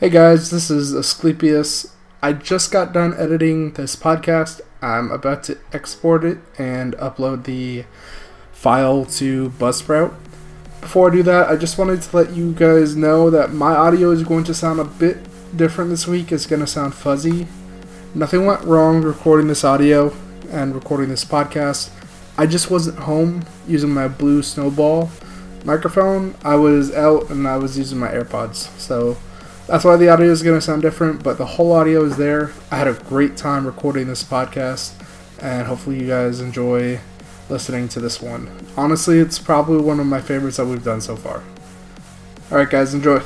Hey guys, this is Asclepius. I just got done editing this podcast. I'm about to export it and upload the file to Buzzsprout. Before I do that, I just wanted to let you guys know that my audio is going to sound a bit different this week. It's going to sound fuzzy. Nothing went wrong recording this audio and recording this podcast. I just wasn't home using my Blue Snowball microphone. I was out and I was using my AirPods. So that's why the audio is going to sound different, but the whole audio is there. I had a great time recording this podcast, and hopefully, you guys enjoy listening to this one. Honestly, it's probably one of my favorites that we've done so far. Alright, guys, enjoy.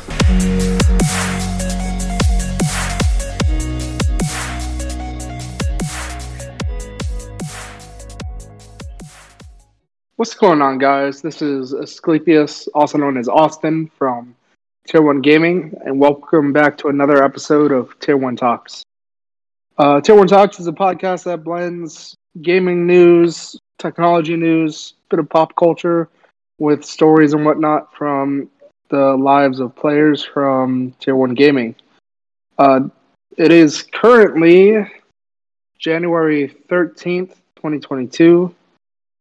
What's going on, guys? This is Asclepius, also known as Austin from Tier 1 Gaming, and welcome back to another episode of Tier 1 Talks. Uh, Tier 1 Talks is a podcast that blends gaming news, technology news, bit of pop culture with stories and whatnot from the lives of players from Tier 1 Gaming. Uh, it is currently January 13th, 2022.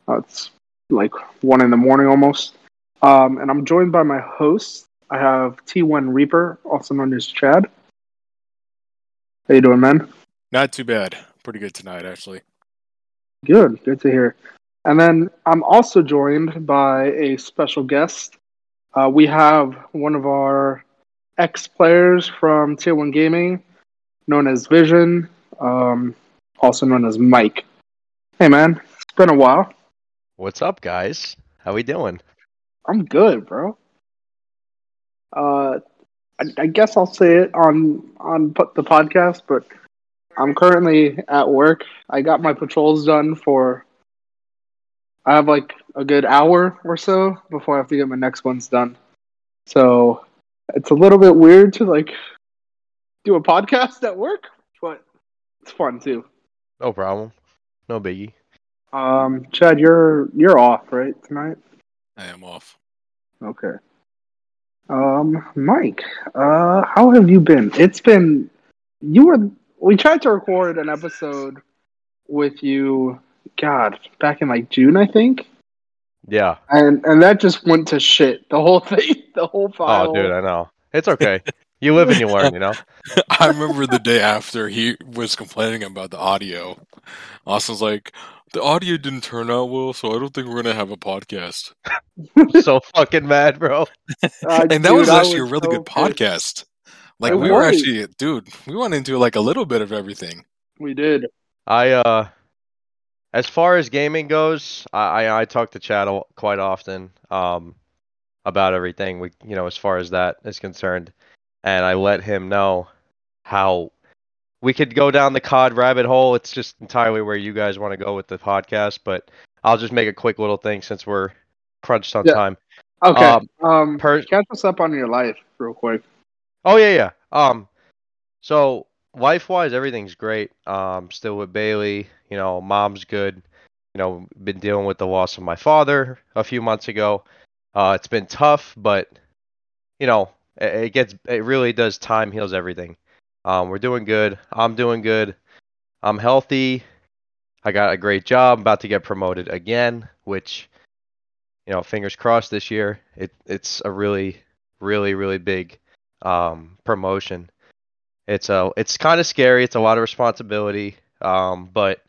Uh, it's like 1 in the morning almost. Um, and I'm joined by my host, I have T1 Reaper, also known as Chad. How you doing, man? Not too bad. Pretty good tonight, actually. Good. Good to hear. And then I'm also joined by a special guest. Uh, we have one of our ex players from Tier 1 Gaming, known as Vision, um, also known as Mike. Hey, man. It's been a while. What's up, guys? How we doing? I'm good, bro. Uh, I, I guess I'll say it on on the podcast, but I'm currently at work. I got my patrols done for. I have like a good hour or so before I have to get my next ones done. So it's a little bit weird to like do a podcast at work, but it's fun too. No problem. No biggie. Um, Chad, you're you're off right tonight. I am off. Okay. Um, Mike, uh, how have you been? It's been you were we tried to record an episode with you, God, back in like June, I think. Yeah. And and that just went to shit. The whole thing, the whole file. Oh, dude, I know. It's okay. You live and you learn, you know. I remember the day after he was complaining about the audio. Austin's like, the audio didn't turn out well, so I don't think we're gonna have a podcast. so fucking mad, bro. Uh, and that dude, was I actually a really so good podcast. Like It we were actually, dude, we went into like a little bit of everything. We did. I uh, as far as gaming goes, I I, I talk to Chad quite often um about everything. We you know as far as that is concerned, and I let him know how we could go down the COD rabbit hole. It's just entirely where you guys want to go with the podcast, but I'll just make a quick little thing since we're crunched on Yeah. time. Okay. Um, Um, per- catch us up on your life real quick. Oh yeah, yeah. Um, so life wise, everything's great. Um, still with Bailey. You know, mom's good. You know, been dealing with the loss of my father a few months ago. Uh, it's been tough, but you know, it, it gets. It really does. Time heals everything. Um, we're doing good. I'm doing good. I'm healthy. I got a great job. I'm about to get promoted again, which, you know, fingers crossed this year. It it's a really, really, really big um, promotion. It's a it's kind of scary. It's a lot of responsibility, um, but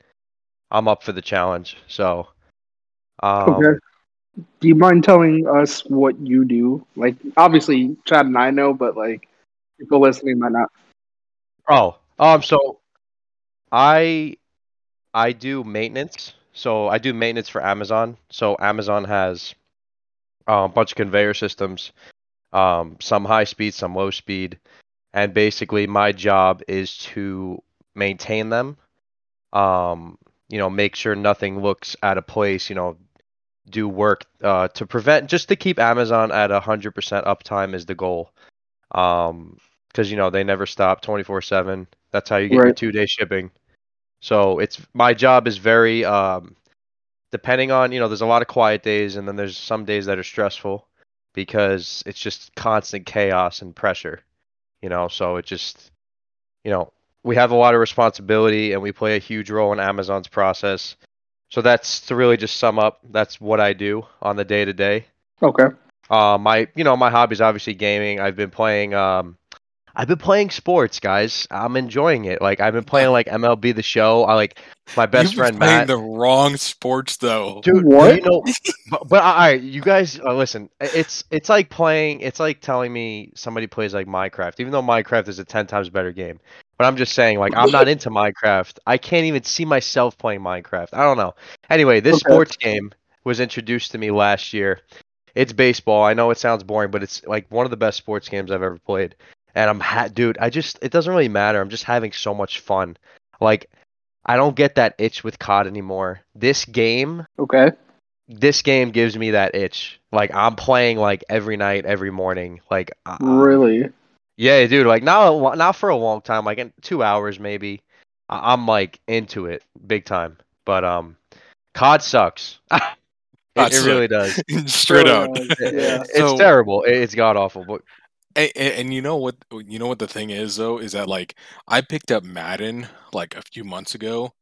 I'm up for the challenge. So, um, Okay. Do you mind telling us what you do? Like, obviously, Chad and I know, but like, people listening might not. Oh, um, so I I do maintenance. So I do maintenance for Amazon. So Amazon has um, a bunch of conveyor systems, um, some high speed, some low speed, and basically my job is to maintain them. Um, you know, make sure nothing looks out of place. You know, do work uh, to prevent just to keep Amazon at hundred percent uptime is the goal. Um, because you know they never stop twenty four seven. That's how you get your two day shipping. So it's my job is very um, depending on you know there's a lot of quiet days and then there's some days that are stressful because it's just constant chaos and pressure. you know. So it just, you know, we have a lot of responsibility and we play a huge role in Amazon's process. So that's to really just sum up. That's what I do on the day to day. Okay. Uh, my you know my hobby is obviously gaming. I've been playing um, I've been playing sports, guys. I'm enjoying it. Like I've been playing like MLB the Show. I like my best You've friend been playing Matt. the wrong sports though. Dude, What? You know, but, but all right, you guys uh, listen. It's it's like playing. It's like telling me somebody plays like Minecraft, even though Minecraft is a ten times better game. But I'm just saying, like, I'm not into Minecraft. I can't even see myself playing Minecraft. I don't know. Anyway, this Okay. sports game was introduced to me last year. It's baseball. I know it sounds boring, but it's like one of the best sports games I've ever played. And I'm ha- dude, I just it doesn't really matter. I'm just having so much fun. Like I don't get that itch with COD anymore. This game, Okay. this game gives me that itch. Like I'm playing like every night, every morning. Like uh, Really? yeah, dude. Like not not for a long time. Like in two hours maybe. I- I'm like into it big time. But um, COD sucks. it, it really does. Straight out. Uh, yeah. It's So- terrible. It- It's god awful. But And, and, and you know what? You know what the thing is though is that like I picked up Madden like a few months ago,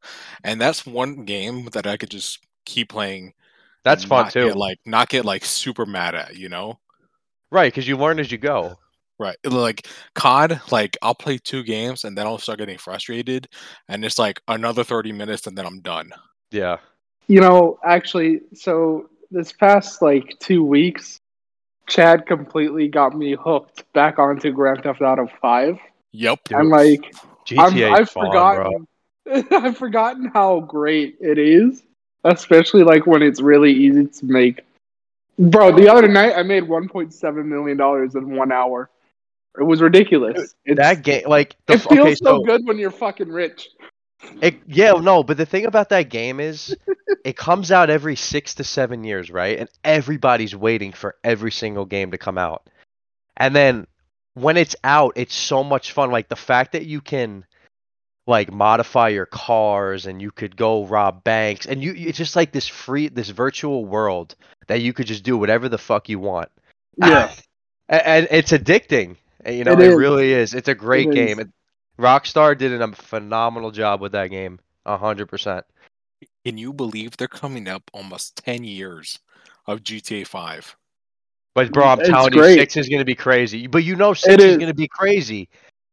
and that's one game that I could just keep playing. that's fun too. Get, like not get like super mad at you know. right? Because you learn as you go. Right, like COD, like I'll play two games and then I'll start getting frustrated, and it's like another thirty minutes and then I'm done. Yeah. You know, actually, so this past like two weeks, Chad completely got me hooked back onto Grand Theft Auto Five. Yep. Dude, I'm like, I'm, GTA I've fun, bro. forgotten, I've forgotten how great it is, especially like when it's really easy to make. Bro, the other night I made 1.7 million dollars in one hour. It was ridiculous. It's, That game, like, the, it feels okay, so so good when you're fucking rich. It, yeah, no, but the thing about that game is it comes out every six to seven years, right? And everybody's waiting for every single game to come out. And then when it's out, it's so much fun. Like the fact that you can like modify your cars and you could go rob banks and you it's just like this free this virtual world that you could just do whatever the fuck you want. Yeah, ah, and, and it's addicting. Eh, you know, It it, really is. It's a great It game. Rockstar did a phenomenal job with that game. A hundred percent. Can you believe they're coming up almost ten years of GTA Five? But bro, I'm It's telling great. you, six is gonna be crazy. But you know, six is is. gonna be crazy.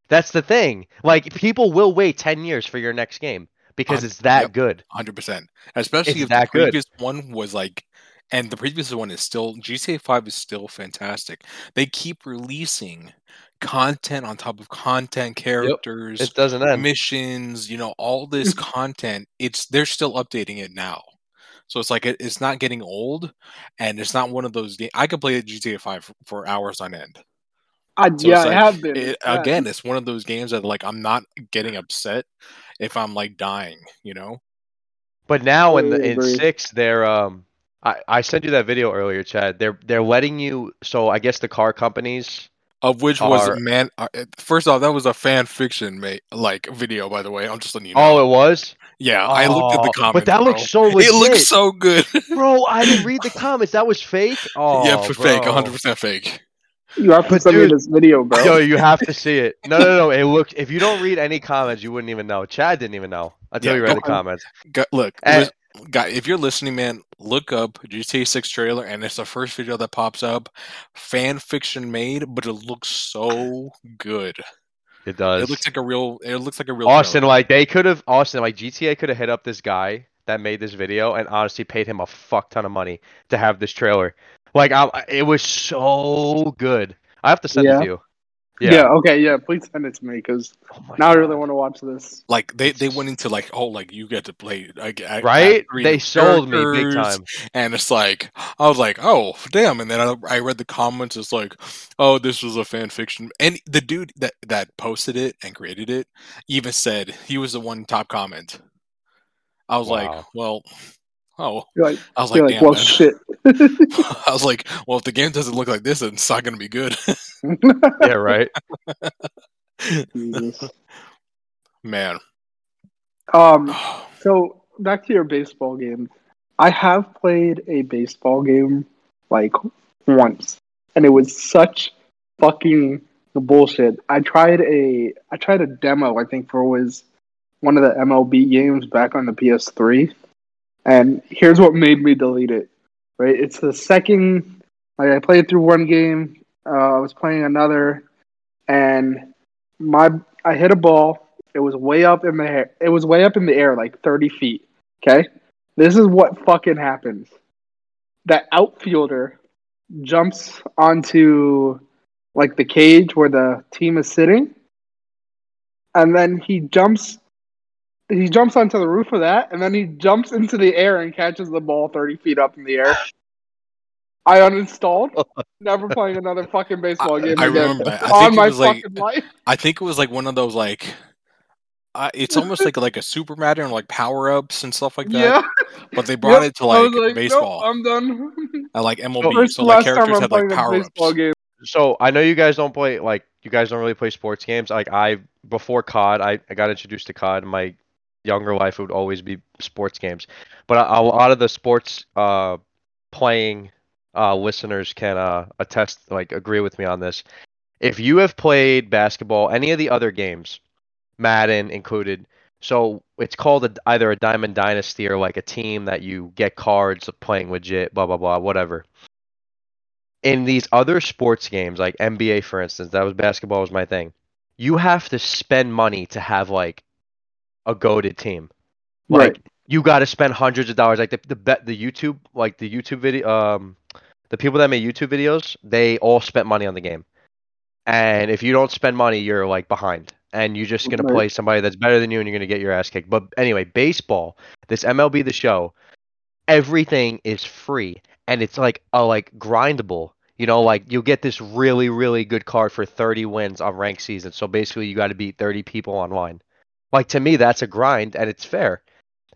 That's the thing. Like people will wait ten years for your next game because it's that yep. good. Hundred percent. Especially It's if that the good. previous one was like, and the previous one is still GTA Five is still fantastic. They keep releasing content on top of content, characters, It doesn't end. missions. You know, all this content. It's they're still updating it now. So it's like it, it's not getting old, and it's not one of those games. I could play GTA Five for, for hours on end. I, So yeah, it's I have been. It, It's bad. again, it's one of those games that like I'm not getting upset if I'm like dying. You know. But now in the in six, they're um, I I sent you that video earlier, Chad. They're they're letting you. So I guess the car companies. Of which was Are- man. Uh, first off, that was a fan fiction mate like video. By the way, I'm just letting you know. Oh, it was. yeah, I looked at the Oh, comments. But that bro. looks so legit. It looks so good. Bro, I didn't read the comments. That was fake. Oh, yeah, for fake, 100 percent fake. You have to But send dude- me this video, bro. Yo, you have to see it. No, no, no. It looked. If you don't read any comments, you wouldn't even know. Chad didn't even know until Yeah, he read the comments. Gu- look, Eh. Lis- guy, if you're listening, man, look up GTA 6 trailer, and it's the first video that pops up. Fan fiction made, but it looks so good. It does. It looks like a real. It looks like a real. Austin, trailer. like they could have. Austin, like GTA could have hit up this guy that made this video and honestly paid him a fuck ton of money to have this trailer. Like, I, it was so good. I have to send it Yeah. to you. Yeah. Yeah. okay, yeah. Please send it to me because Oh my now I really want to watch this. like they, they went into like oh like you get to play like a- Right? actor They sold me big time. and it's like I was like oh damn and then I, I read the comments it's like oh this was a fan fiction and the dude that that posted it and created it even said he was the one top comment I was like well oh like, I was like, like, well, man. shit. I was like well if the game doesn't look like this then it's not gonna be good Yeah, right. Jesus. man Um. So back to your baseball game. I have played a baseball game like once, and it was such fucking bullshit. I tried a I tried a demo. I think for was one of the MLB games back on the PS3, and here's what made me delete it. Right, it's the second. Like I played through one game. Uh, I was playing another, and my I hit a ball. It was way up in the air. It was way up in the air, like thirty feet. Okay, this is what fucking happens. That outfielder jumps onto like the cage where the team is sitting, and then he jumps. He jumps onto the roof of that, and then he jumps into the air and catches the ball thirty feet up in the air. I uninstalled. Never playing another fucking baseball game I again remember that. I on think it my was like fucking life. I think it was like one of those like uh, it's almost like like a super matter and like power ups and stuff like that. Yeah, But they brought Yep. it to I like, was like, baseball Nope, I'm done. I like MLB. First so and like characters I'm had like playing power ups. game. So I know you guys don't play like you guys don't really play sports games. Like I before COD, I, I got introduced to COD. My younger life it would always be sports games, but a, a lot of the sports uh playing uh listeners can uh attest like agree with me on this. If you have played basketball, any of the other games, Madden included, so it's called a, either a Diamond Dynasty or like a team that you get cards of playing legit, blah blah blah, whatever in these other sports games, like NBA, for instance, that was basketball was my thing. You have to spend money to have like a goaded team. Like Right. you got to spend hundreds of dollars. Like the the bet the YouTube like the YouTube video um the people that make YouTube videos, they all spent money on the game. And if you don't spend money, you're like behind. And you're just gonna Right. play somebody that's better than you, and you're gonna get your ass kicked. But anyway, baseball, this MLB the Show, everything is free, and it's like a like grindable. You know, like you'll get this really really good card for 30 wins on ranked season. So basically, you got to beat 30 people online. Like to me, that's a grind, and it's fair.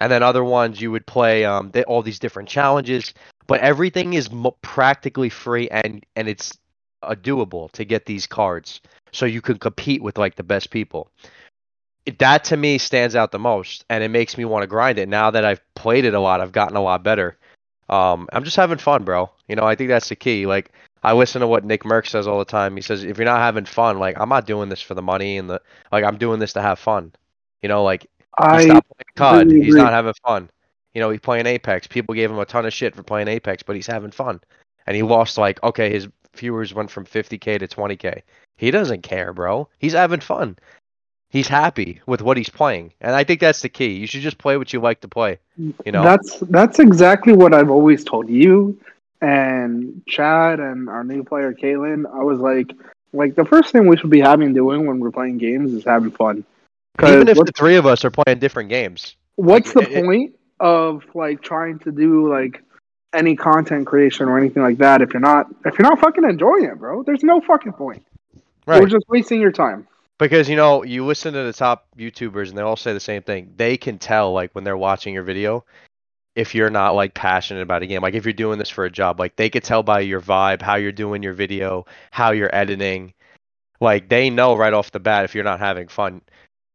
And then other ones you would play um they, all these different challenges, but everything is mo- practically free and and it's uh, doable to get these cards, so you can compete with like the best people. It, that to me stands out the most, and it makes me want to grind it. Now that I've played it a lot, I've gotten a lot better. Um, I'm just having fun, bro. You know, I think that's the key. Like I listen to what Nick Mercs says all the time. He says if you're not having fun, like I'm not doing this for the money and the like, I'm doing this to have fun. You know, like he I stopped playing COD. completely He's not having fun. You know, he's playing Apex. People gave him a ton of shit for playing Apex, but he's having fun. And he lost like okay, his viewers went from 50k to 20k. He doesn't care, bro. He's having fun. He's happy with what he's playing, and I think that's the key. You should just play what you like to play. You know, That's that's exactly what I've always told you and Chad and our new player Kaylin. I was like, like the first thing we should be having doing when we're playing games is having fun. Even if the three of us are playing different games. what's like, the it- it- point of like trying to do like any content creation or anything like that if you're not if you're not fucking enjoying it, bro? There's no fucking point. Right. You're just wasting your time. Because you know, you listen to the top YouTubers and they all say the same thing. They can tell like when they're watching your video if you're not like passionate about a game. Like if you're doing this for a job, like they could tell by your vibe, how you're doing your video, how you're editing. Like they know right off the bat if you're not having fun.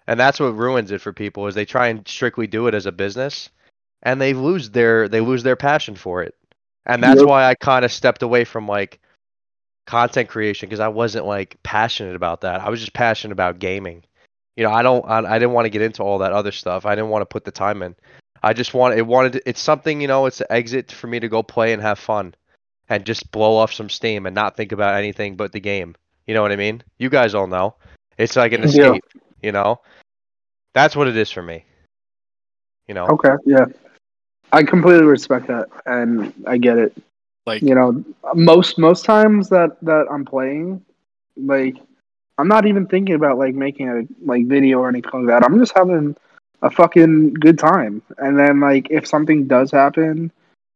And that's what ruins it for people is they try and strictly do it as a business and they lose their they lose their passion for it. And that's Yep. why I kind of stepped away from like content creation because I wasn't like passionate about that. I was just passionate about gaming. You know, I don't I, I didn't want to get into all that other stuff. I didn't want to put the time in. I just want it wanted it's something, you know, it's an exit for me to go play and have fun and just blow off some steam and not think about anything but the game. You know what I mean? You guys all know. It's like an Yeah. Escape, you know? That's what it is for me. You know. Okay, yeah. I completely respect that and I get it. Like you know most most times that that i'm playing like i'm not even thinking about like making a like video or anything like that i'm just having a fucking good time and then like if something does happen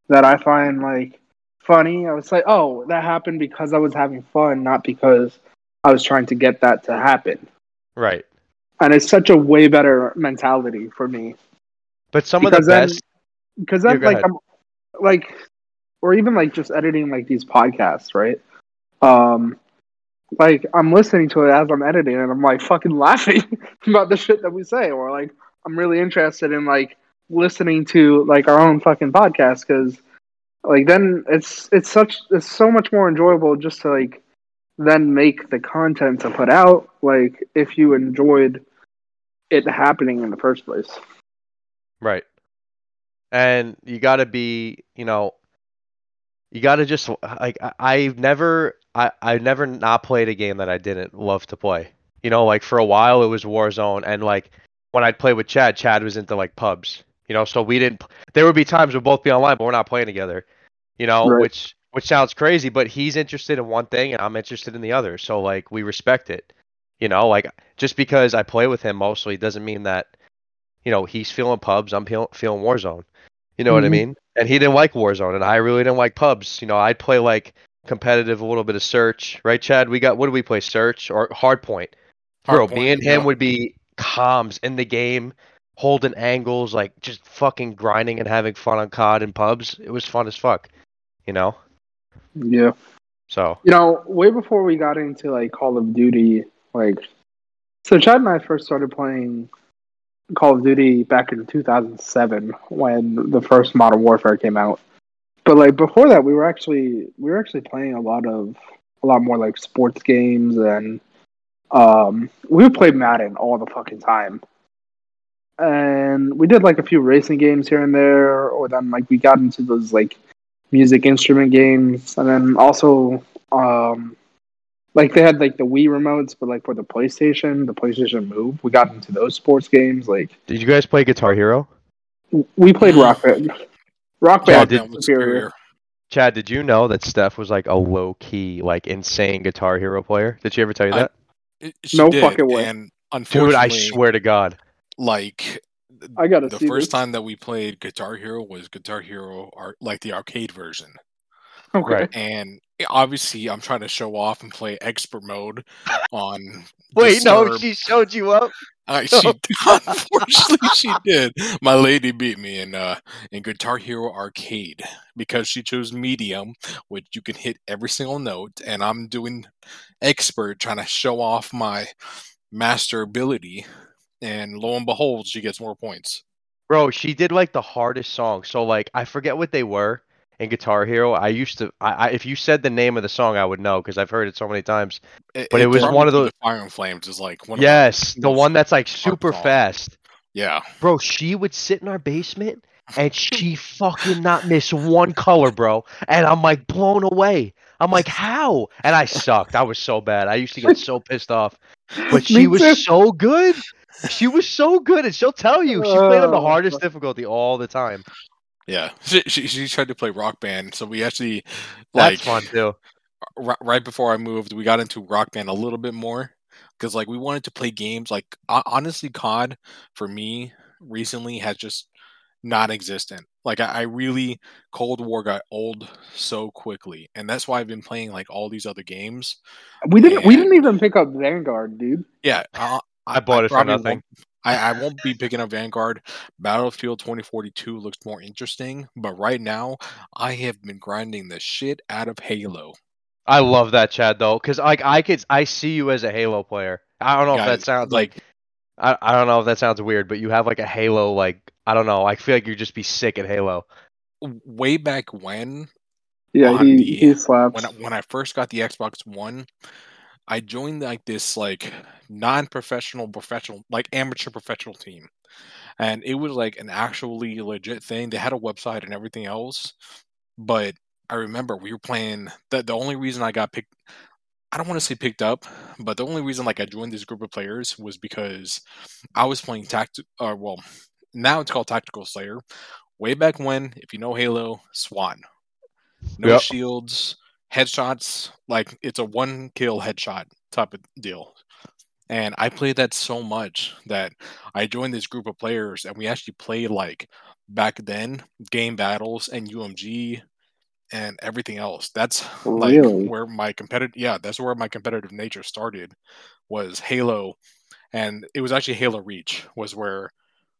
that i find like funny i was like oh that happened because i was having fun not because i was trying to get that to happen Right. And it's such a way better mentality for me But some of the then- best because then like ahead. I'm like or even like just editing like these podcasts, right? Um like I'm listening to it as I'm editing and I'm like fucking laughing about the shit that we say or like I'm really interested in like listening to like our own fucking podcast cuz like then it's it's such it's so much more enjoyable just to like then make the content to put out like if you enjoyed it happening in the first place. Right. And you got to be, you know, you got to just like I, I've never I I've never not played a game that I didn't love to play. You know, like for a while it was Warzone and like when I'd play with Chad, Chad was into like pubs. You know, so we didn't there would be times we'd both be online but we're not playing together. You know, Right. which which sounds crazy, but he's interested in one thing and I'm interested in the other. So like we respect it. You know, like just because I play with him mostly doesn't mean that you know, he's feeling pubs, I'm feel, feeling Warzone. You know what I Mhm. mean? And he didn't like Warzone, and I really didn't like pubs. You know, I'd play like competitive, a little bit of search, right, Chad? We got what do we play? Search or hardpoint? Bro, Hardpoint, me and him yeah. would be comms in the game, holding angles, like just fucking grinding and having fun on COD and pubs. It was fun as fuck. You know? Yeah. So You know, way before we got into like Call of Duty, like so Chad and I first started playing Call of Duty back in 2007 when the first Modern Warfare came out. But like before that, we were actually we were actually playing a lot of a lot more like sports games and um we would play Madden all the fucking time. And we did like a few racing games here and there, or then like we got into those like music instrument games, and then also um like they had like the Wii remotes, but like for the PlayStation, the PlayStation Move, we got into those sports games. Like did you guys play Guitar Hero? we played Rock Band. Rock Yeah, Band did- was superior. Chad, did you know that Steph was like a low key, like insane Guitar Hero player? Did she ever tell you I- that? It- No did, fucking way. And Dude, unfortunately, I swear to God. like I gotta the see first this. time that we played Guitar Hero was Guitar Hero, like the arcade version. Okay. And obviously, I'm trying to show off and play expert mode on. Wait, no, she showed you up. Uh, she unfortunately she did. My lady beat me in uh in Guitar Hero Arcade because she chose medium, which you can hit every single note, and I'm doing expert trying to show off my master ability, and lo and behold, she gets more points. Bro, she did like the hardest song. So like I forget what they were in Guitar Hero. I used to I, I if you said the name of the song I would know because I've heard it so many times. But it was one of those- the Fire and Flames is like one of my- Yes, the one that's like super fast. yeah. Bro, she would sit in our basement and she fucking not miss one color, bro. And I'm like blown away. I'm like, how? And I sucked. I was so bad. I used to get so pissed off. But she was so good. She was so good, and she'll tell you she played on the hardest difficulty all the time. Yeah, she, she, she tried to play Rock Band, so we actually That's like fun too. ri- right before I moved, we got into Rock Band a little bit more because like we wanted to play games. Like honestly, COD for me recently has just non-existent. Like I, I really Cold War got old so quickly, and that's why I've been playing like all these other games. We didn't. We didn't even pick up Vanguard, dude. Yeah, uh, I bought it for nothing. Won't- I, I won't be picking up Vanguard. Battlefield 2042 looks more interesting, but right now I have been grinding the shit out of Halo. I love that Chad though, because like I could I see you as a Halo player. I don't know if that sounds like I, I don't know if that sounds weird, but you have like a Halo like I don't know. I feel like you'd just be sick at Halo. way back when Yeah, he the- he slaps. when I, when I first got the Xbox One, I joined like this like non-professional professional like amateur professional team. And it was like an actually legit thing. They had a website and everything else. But I remember we were playing the the only reason I got picked I don't want to say picked up, but the only reason like I joined this group of players was because I was playing tactic uh well, now it's called Tactical Slayer. Way back when, if you know Halo, SWAT. No Yep. shields, headshots, like it's a one kill headshot type of deal. And I played that so much that I joined this group of players and we actually played like back then game battles and UMG and everything else. That's like Really? where my competitive yeah, that's where my competitive nature started was Halo and it was actually Halo Reach was where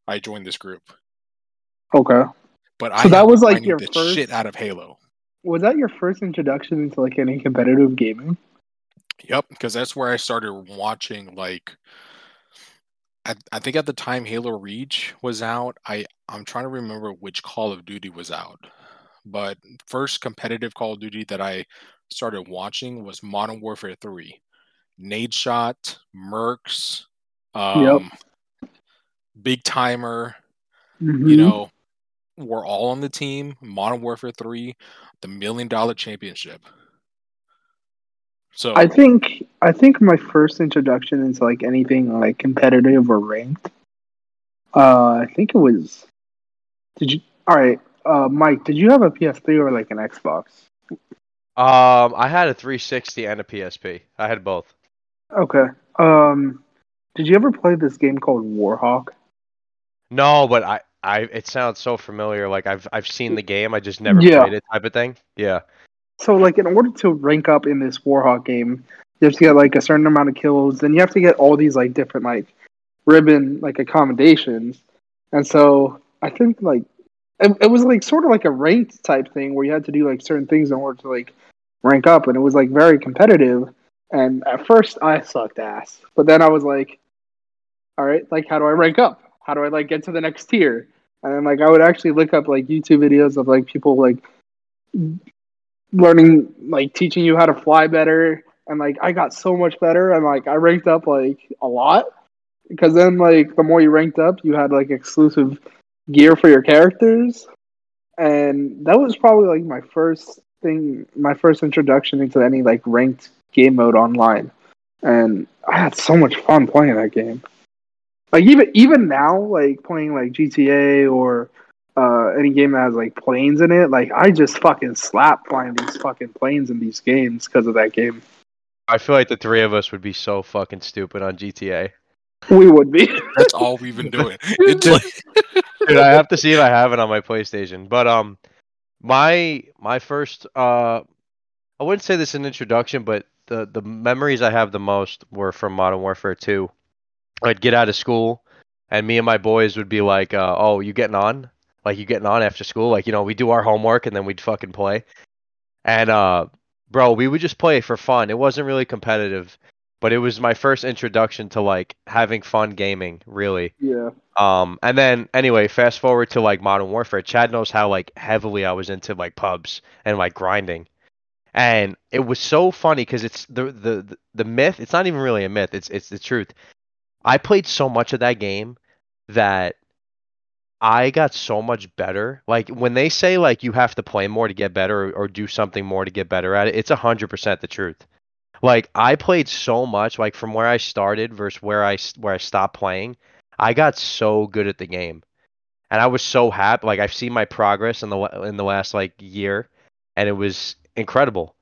I joined this group. Okay. But So I that was, like, your first- shit out of Halo. Was that your first introduction into like any competitive gaming? Yep, because that's where I started watching like I, I think at the time Halo Reach was out. I I'm trying to remember which Call of Duty was out. But first competitive Call of Duty that I started watching was Modern Warfare 3. Nadeshot, Mercs, um, BigTymeR, Mhm. you know, were all on the team. Modern Warfare 3, the million dollar championship. So I think I think my first introduction into like anything like competitive or ranked. Uh, I think it was. Did you? All right, uh, Mike. Did you have a PS3 or like an Xbox? Um, I had a 360 and a PSP. I had both. Okay. Um, did you ever play this game called Warhawk? No, but I, I, it sounds so familiar. Like I've, I've seen the game. I just never Yeah. played it, type of thing. Yeah. So, like, in order to rank up in this Warhawk game, you have to get like a certain amount of kills. Then you have to get all these like different like ribbon like accommodations. And so I think like it, it was like sort of like a ranked type thing where you had to do like certain things in order to like rank up, and it was like very competitive. And at first, I sucked ass, but then I was like, all right, like how do I rank up? How do I like get to the next tier? And then like I would actually look up like YouTube videos of like people like learning like teaching you how to fly better. And like I got so much better and like I ranked up like a lot. Because then like the more you ranked up you had like exclusive gear for your characters. And that was probably like my first thing my first introduction into any like ranked game mode online. And I had so much fun playing that game like even even now like playing like GTA or uh, any game that has like planes in it, like I just fucking slap flying these fucking planes in these games because of that game. I feel like the three of us would be so fucking stupid on GTA. We would be. that's all we've been doing. It's like, Dude, I have to see if I have it on my PlayStation. But um, my my first uh, I wouldn't say this is an introduction, but the the memories I have the most were from Modern Warfare 2. I'd get out of school, and me and my boys would be like, uh, "Oh, you getting on? Like you getting on after school? Like you know, we do our homework and then we'd fucking play." And uh, bro, we would just play for fun. It wasn't really competitive, but it was my first introduction to like having fun gaming, really. yeah. Um, and then anyway, fast forward to like Modern Warfare. Chad knows how like heavily I was into like pubs and like grinding, and it was so funny because it's the, the the the myth. It's not even really a myth. It's it's the truth. I played so much of that game that I got so much better. Like when they say like you have to play more to get better or, or do something more to get better at it, it's a hundred percent the truth. Like I played so much, like from where I started versus where I where I stopped playing. I got so good at the game, and I was so happy. Like I've seen my progress in the in the last like year, and it was incredible.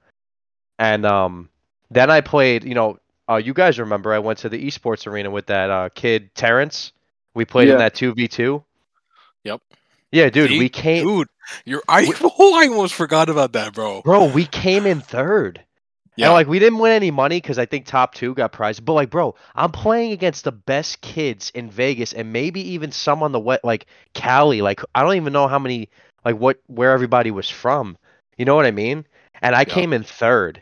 And um, then I played. You know, uh, you guys remember I went to the esports arena with that uh, kid Terrence. We played in that two v two. Yep. Yeah, dude, See? we came, dude, you're I oh, I almost forgot about that, bro. bro. We came in third. Yeah. And like we didn't win any money because I think top two got prizes. But like, bro, I'm playing against the best kids in Vegas and maybe even some on the wet like Cali. Like I don't even know how many like what where everybody was from. You know what I mean? And I Yeah. came in third.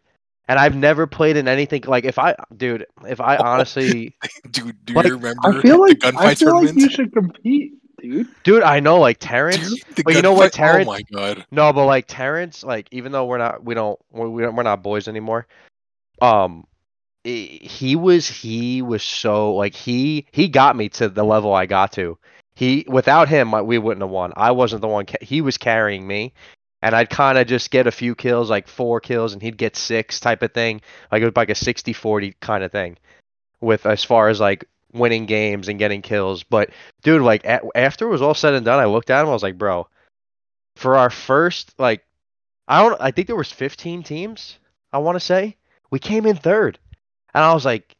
And I've never played in anything like if I dude, if I honestly Dude, do Like, you remember I feel like the I gunfight feel like you should compete, dude. dude, I know like Terrence Dude, the but you know what, gunfight- Terrence? Oh my god. No, but like Terrence, like even though we're not, we don't, we we don't, we're not boys anymore. Um, he was, he was so like he he got me to the level I got to. He without him, we wouldn't have won. I wasn't the one. Ca- he was carrying me, and I'd kind of just get a few kills, like four kills, and he'd get six type of thing. Like it was like a 60-40 kind of thing, with as far as like winning games and getting kills. But dude, like a- after it was all said and done, I looked at him. I was like, bro, for our first like I don't I think there was 15 teams, I want to say. We came in third. And I was like,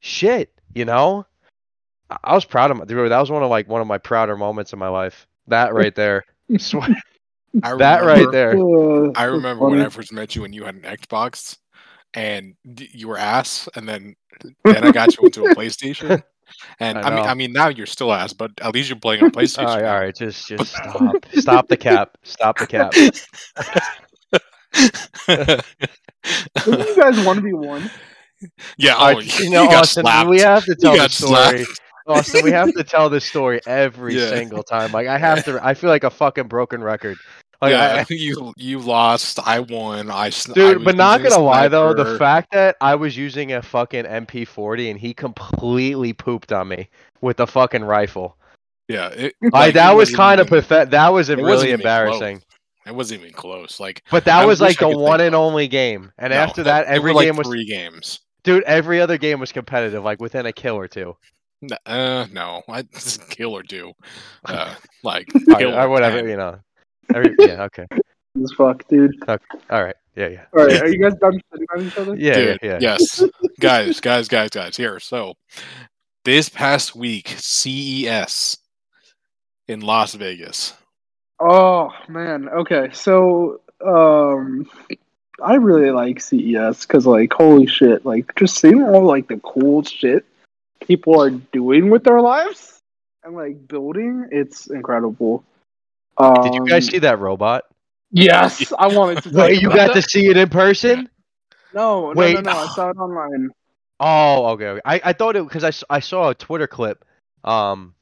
shit, you know? I, I was proud of my dude, that was one of like one of my prouder moments in my life. That right there. Swear- I that right remember- there. Uh, I that's remember when I first met you and you had an Xbox and you were ass and then then I got you into a PlayStation. And I I, mean. I mean now you're still ass, but at least you're playing on PlayStation. all, right, all right, just just stop. Stop the cap. Stop the cap. Didn't you guys want to be one? yeah, oh, right, you, you know, got Austin, slapped. we have to tell the got story. slapped. Austin, we have to tell this story every Yeah. single time. Like I have to I feel like a fucking broken record. Like, yeah, I- you you lost. I won. I sn- I Dude, but not gonna lie though, the fact that I was using a fucking MP40 and he completely pooped on me with the fucking rifle. yeah, it, I, like, that was kind of pathetic. That was it really even embarrassing. It wasn't even close. Like, But that I was like the one and only game. And no, after that, there every were, like, game was three games. dude. Every other game was competitive, like within a kill or two. N- Uh, no, I kill or do. Uh, like kill or or whatever, 10. you know. Every, yeah, okay, As fuck, dude. all right, yeah, yeah, All right, are you guys done spitting on each other? yeah, Dude, yeah, yeah. yes, guys, guys, guys, guys. Here, so this past week, CES in Las Vegas. Oh man. Okay. So, um, I really like CES because, like, holy shit! Like, just seeing all like the cool shit people are doing with their lives and like building, it's incredible. Um, Did you guys see that robot? Yes, I wanted to. Wait, you about got to see it in person? No, no, Wait. no, no. I saw it online. Oh, okay. okay. I, I thought it because I, I saw a Twitter clip. Um,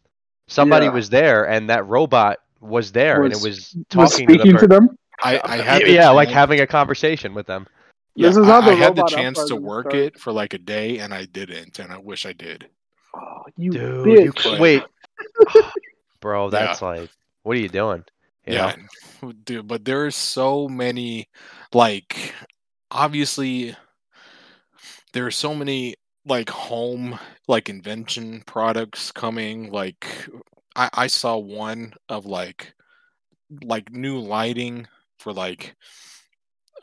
somebody Yeah. was there and that robot was there and it Was- was Was talking to, speaking the to them. I, I yeah, had the yeah, like having a conversation with them. Yeah, This is I, not the I had the chance to work start. it for like a day and I didn't, and I wish I did. Oh, you Dude, you bitch. could, wait, bro, that's like, what are you doing? You yeah, know? dude, but there's so many, like, obviously, there are so many like home like invention products coming. Like, I I saw one of like like new lighting for like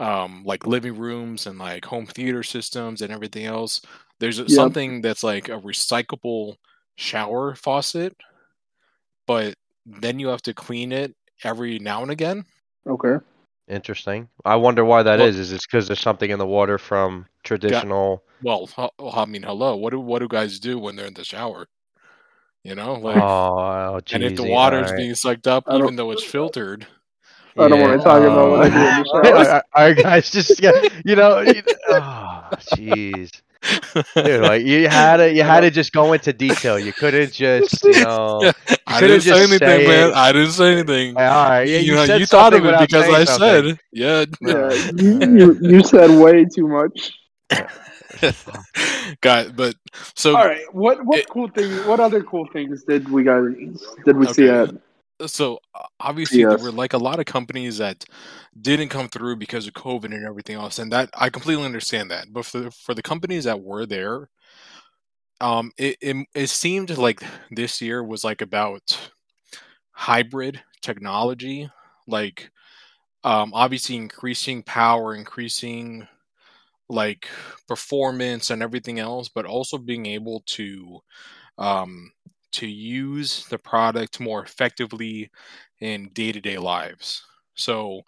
um like living rooms and like home theater systems and everything else. There's Yep. something that's like a recyclable shower faucet, but then you have to clean it every now and again. Okay. Interesting. I wonder why that Well- is. Is it because there's something in the water from traditional? Well, I mean, hello. What do what do guys do when they're in the shower? You know, like, oh, and if the water's alright. being sucked up, even though it's filtered, I don't wanna talk about what I do in the. All right, all right, guys, just yeah, you know, you- oh, jeez, dude, like you had to, you had to just go into detail. You couldn't just, you know, Yeah, I didn't say anything, say man. I didn't say anything. all right, yeah, you, you, know, said you thought of it because I something. said, yeah. Yeah, you, you, you said way too much. God, but so All right. What what It- cool thing? What other cool things did we guys did we see at? So obviously there were like a lot of companies that didn't come through because of COVID and everything else, and that I completely understand that. But for the, for the companies that were there, um, it, it it seemed like this year was like about hybrid technology, like um, obviously increasing power, increasing like performance and everything else, but also being able to um, to use the product more effectively in day to day lives. So,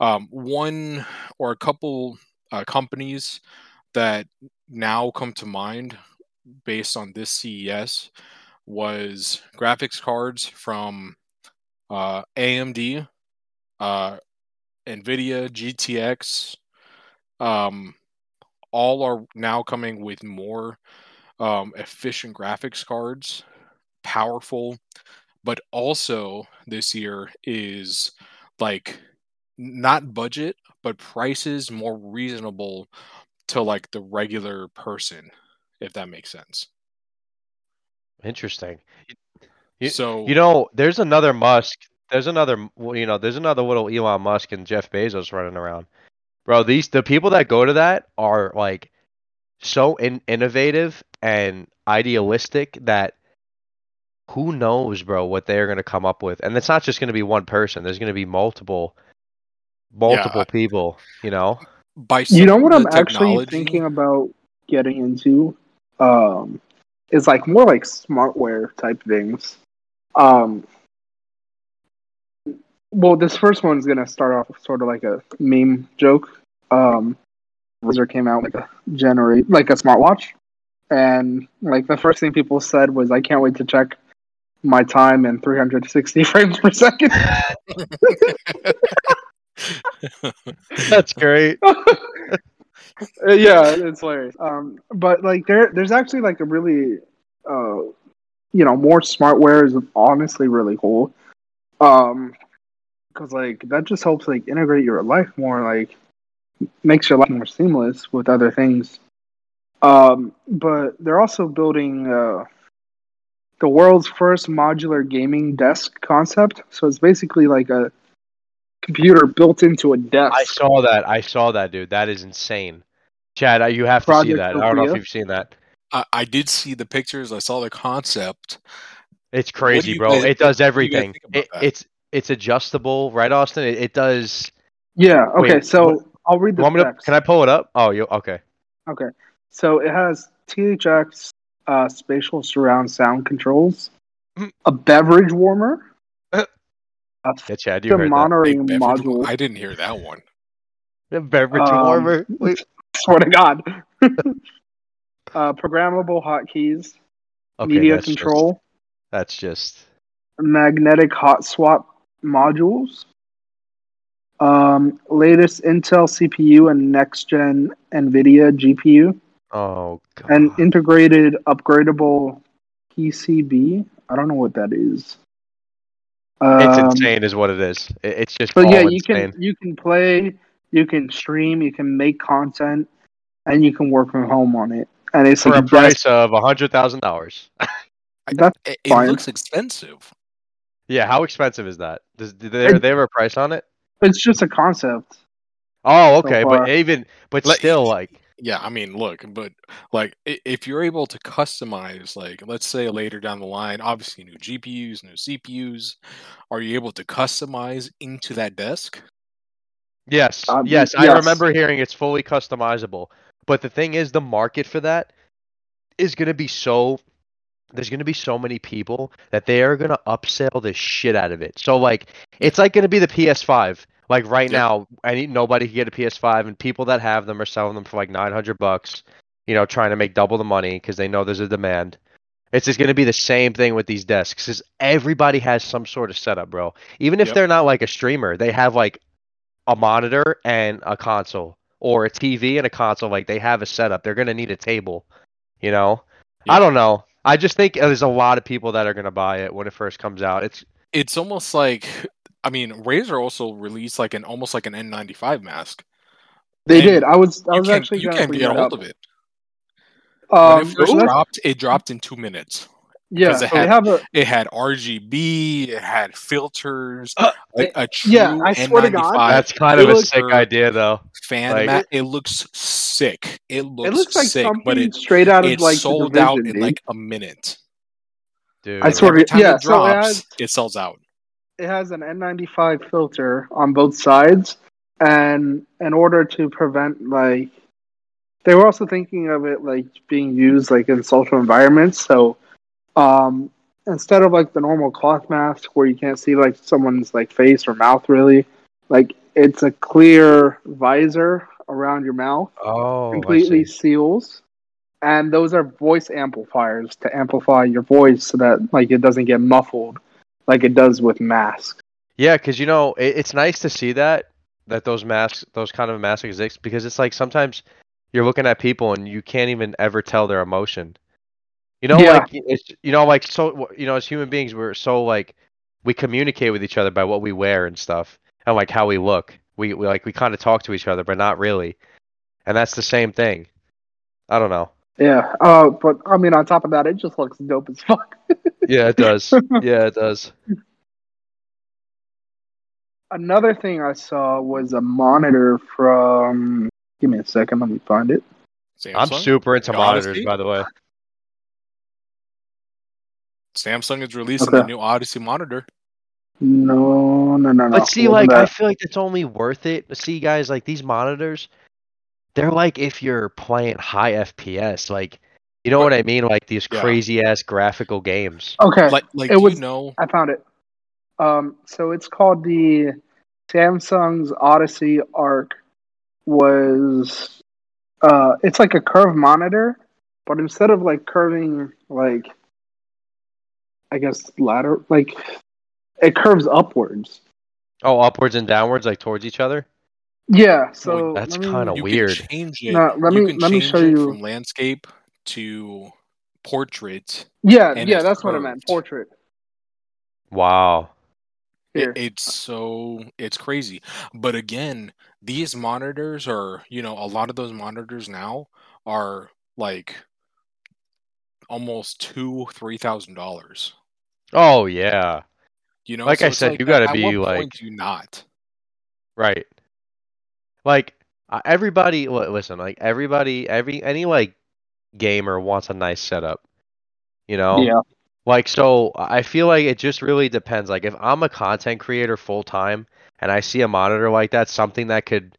um, one or a couple uh, companies that now come to mind based on this CES was graphics cards from uh, AMD, uh, NVIDIA, GTX. Um, all are now coming with more um, efficient graphics cards, powerful, but also this year is like not budget, but prices more reasonable to like the regular person, if that makes sense. Interesting. You- so You know, there's another Musk. There's another, you know, there's another little Elon Musk and Jeff Bezos running around. Bro, these the people that go to that are like so in, innovative and idealistic that who knows, bro, what they're going to come up with. And it's not just going to be one person. There's going to be multiple multiple people, you know. by You know what I'm actually thinking about getting into? Um, is like more like smartware type things. Um, well, this first one's gonna start off sort of like a meme joke. Um, Razer came out with a generate like a smartwatch, and like the first thing people said was, "I can't wait to check my time in 360 frames per second. That's great. Uh, yeah, it's hilarious. Um, but like there, there's actually like a really, uh, you know, more smartware is honestly really cool. Um, because like that just helps like integrate your life more, like makes your life more seamless with other things. Um, but they're also building uh, the world's first modular gaming desk concept. So it's basically like a computer built into a desk. I saw that. I saw that, dude. That is insane. Chad, uh, you have to see Project that. I don't know if you've seen that. I, I did see the pictures. I saw the concept. It's crazy, bro. guys- it does what do everything. It, it's it's adjustable, right, Austin? It, it does. Yeah. Okay. Wait, so what- I'll read the Want to, can I pull it up? Oh, you okay? Okay. So it has THX uh, spatial surround sound controls, Mm. a beverage warmer, Uh. a Yeah, Chad, you the heard that. monitoring Big beverage- module. I didn't hear that one. The beverage Um, warmer. Wait. Swear to God. uh, programmable hotkeys, Okay, media that's just- control, that's just. magnetic hot swap modules, um, latest Intel CPU and next gen NVIDIA GPU, Oh god. and integrated upgradable PCB. I don't know what that is. it's Um, insane, is what it is. It's just But all yeah, you insane. can you can play, you can stream, you can make content, and you can work from home on it. And it's for like a the best- price of a hundred thousand dollars. That's It, it Fine. looks expensive. Yeah, how expensive is that? Does do they, It- they have a price on it? it's just a concept. Oh, okay, far. but even but Like- still, like Yeah, I mean, look, but like if you're able to customize, like let's say later down the line, obviously new GPUs, new CPUs, are you able to customize into that desk? yes, Um, yes, I yes. remember hearing it's fully customizable. But the thing is, the market for that is going to be so. There's going to be so many people that they are going to upsell the shit out of it. So like, it's like going to be the PS5. Like right Yeah. now, any nobody can get a PS5, and people that have them are selling them for like 900 bucks. You know, trying to make double the money because they know there's a demand. It's just going to be the same thing with these desks. Because everybody has some sort of setup, bro. Even if Yep. they're not like a streamer, they have like a monitor and a console, or a TV and a console. Like they have a setup. They're going to need a table. You know, I don't know. I just think uh, there's a lot of people that are going to buy it when it first comes out. It's It's almost like, I mean, Razer also released like an almost like an N95 mask. They And did. I was I was can, actually you can bring get a hold up. of it. Um, when it first let's- dropped, it dropped in two minutes. Yeah, it so they had- have a It had RGB, it had filters, Uh, a, a true yeah, I swear to God. That's kind of a looks- sick idea, though. fan like- mat. It looks sick. It looks, it looks like sick, something but it straight out of it like sold the out in dude. like a minute. Dude, I swear Every to- time yeah, it so it drops, has- it sells out. It has an N95 filter on both sides, and in order to prevent like, they were also thinking of it like being used like in social environments. So, um, instead of like the normal cloth mask where you can't see like someone's like face or mouth really, like it's a clear visor around your mouth, oh, completely seals. And those are voice amplifiers to amplify your voice so that like it doesn't get muffled like it does with masks. Yeah, because you know it, it's nice to see that that those masks, those kind of masks exist, because it's like sometimes you're looking at people and you can't even ever tell their emotion. You know, Yeah. like it's you know, like so you know, as human beings, we're so like we communicate with each other by what we wear and stuff, and like how we look. We, we like we kind of talk to each other, but not really. And that's the same thing. I don't know. Yeah, uh, but I mean, on top of that, it just looks dope as fuck. Yeah, it does. yeah, it does. Another thing I saw was a monitor from. Give me a second, let me find it. I'm super into Like monitors, Odyssey? by the way. Samsung is releasing Okay. a new Odyssey monitor. No, no, no, no. But see, like, wasn't I that. feel like it's only worth it. See, guys, like these monitors, they're like if you're playing high FPS, like, you know But- what I mean? Like these Yeah. crazy ass graphical games. okay, Like, like It do was- you know? I found it. Um, so it's called the Samsung's Odyssey Arc. Was uh, it's like a curved monitor, but instead of like curving, like I guess ladder, like it curves upwards. Oh, upwards and downwards, like towards each other. Yeah, so that's kinda weird. can change it. No, let you me- can let me show you- from landscape to portrait. Yeah, yeah, it's that's what I meant. Portrait. Wow. It, it's so it's crazy. But again, these monitors are, you know, a lot of those monitors now are like almost two, three thousand dollars. Oh yeah, You know, Like so I said, like, you gotta at- at be, what like- point do you not? right. Like uh, everybody, listen, like everybody, every any like gamer wants a nice setup. You know, Yeah. Like so I feel like it just really depends. Like if I'm a content creator full time and I see a monitor like that, something that could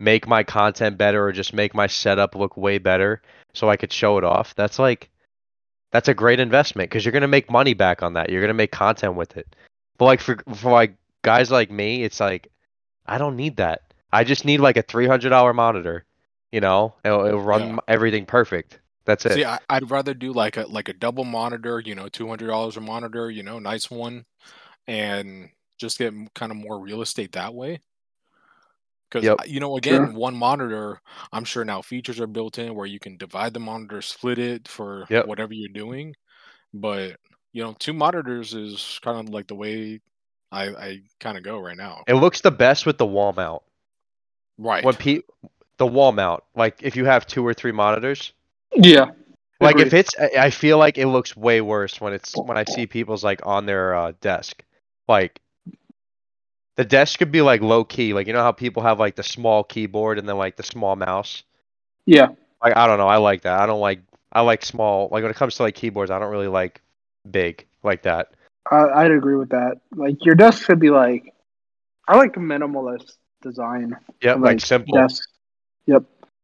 make my content better or just make my setup look way better so I could show it off. That's like that's a great investment because you're going to make money back on that. You're going to make content with it. But like for for like guys like me, it's like I don't need that. I just need like a $300 monitor, you know? It'll, it'll run Yeah. everything perfect. That's it. See, I, I'd rather do like a like a double monitor, you know, two hundred dollars a monitor, you know, nice one, and just get kind of more real estate that way. Because Yep. you know, again, one monitor, I'm sure now features are built in where you can divide the monitor, split it for Yep. whatever you're doing. But you know, two monitors is kind of like the way I I kind of go right now. It looks the best with the wall mount. Right. when pe the wall mount like if you have two or three monitors Yeah. like if it's I I feel like it looks way worse when it's when I see people's like on their uh, desk like the desk could be like low key like you know how people have like the small keyboard and then like the small mouse Yeah. like I don't know I like that I don't like I like small like when it comes to like keyboards I don't really like big like that I, I'd agree with that. Like your desk should be like, I like a minimalist design. yeah of, like simple Desk. Yep.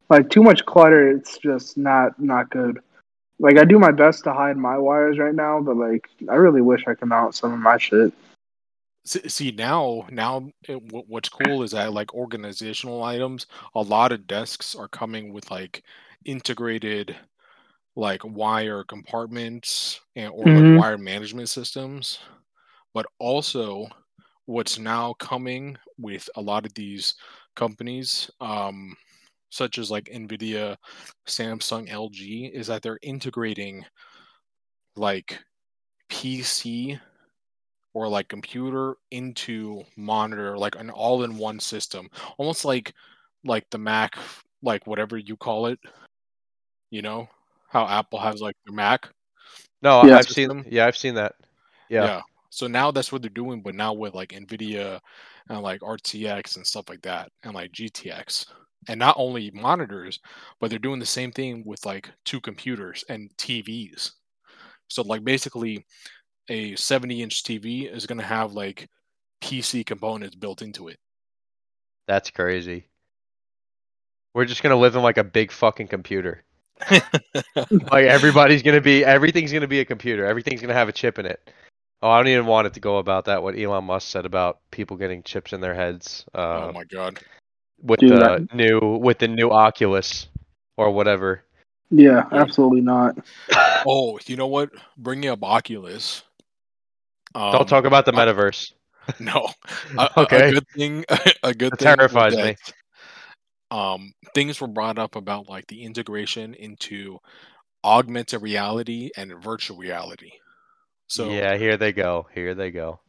Like too much clutter, it's just not not good. Like I do my best to hide my wires right now, but like I really wish I could mount some of my shit. See, see now, now it, what's cool is that like organizational items, a lot of desks are coming with like integrated like wire compartments and or Mhm. like wire management systems. But also what's now coming with a lot of these companies, um, such as like Nvidia, Samsung, LG, is that they're integrating like PC or like computer into monitor like an all-in-one system almost like like the mac like whatever you call it you know how apple has like their mac no Yeah. I've seen them. yeah I've seen that yeah. So now that's what they're doing but now with like nvidia and like rtx and stuff like that and like gtx and not only monitors but they're doing the same thing with like two computers and tvs so like basically a 70 inch tv is going to have like pc components built into it. That's crazy. We're just gonna live in like a big fucking computer. Like everybody's gonna be everything's gonna be a computer. Everything's gonna have a chip in it oh i don't even want it to go about that what elon musk said about people getting chips in their heads uh, oh my god with Dude, the that- new with the new oculus or whatever Yeah, absolutely not. oh you know what bringing up oculus um, don't talk about the I- metaverse No. A, a- Okay. A good thing. A good That thing. was terrifies me. Um, things were brought up about like the integration into augmented reality and virtual reality. So yeah here they go here they go.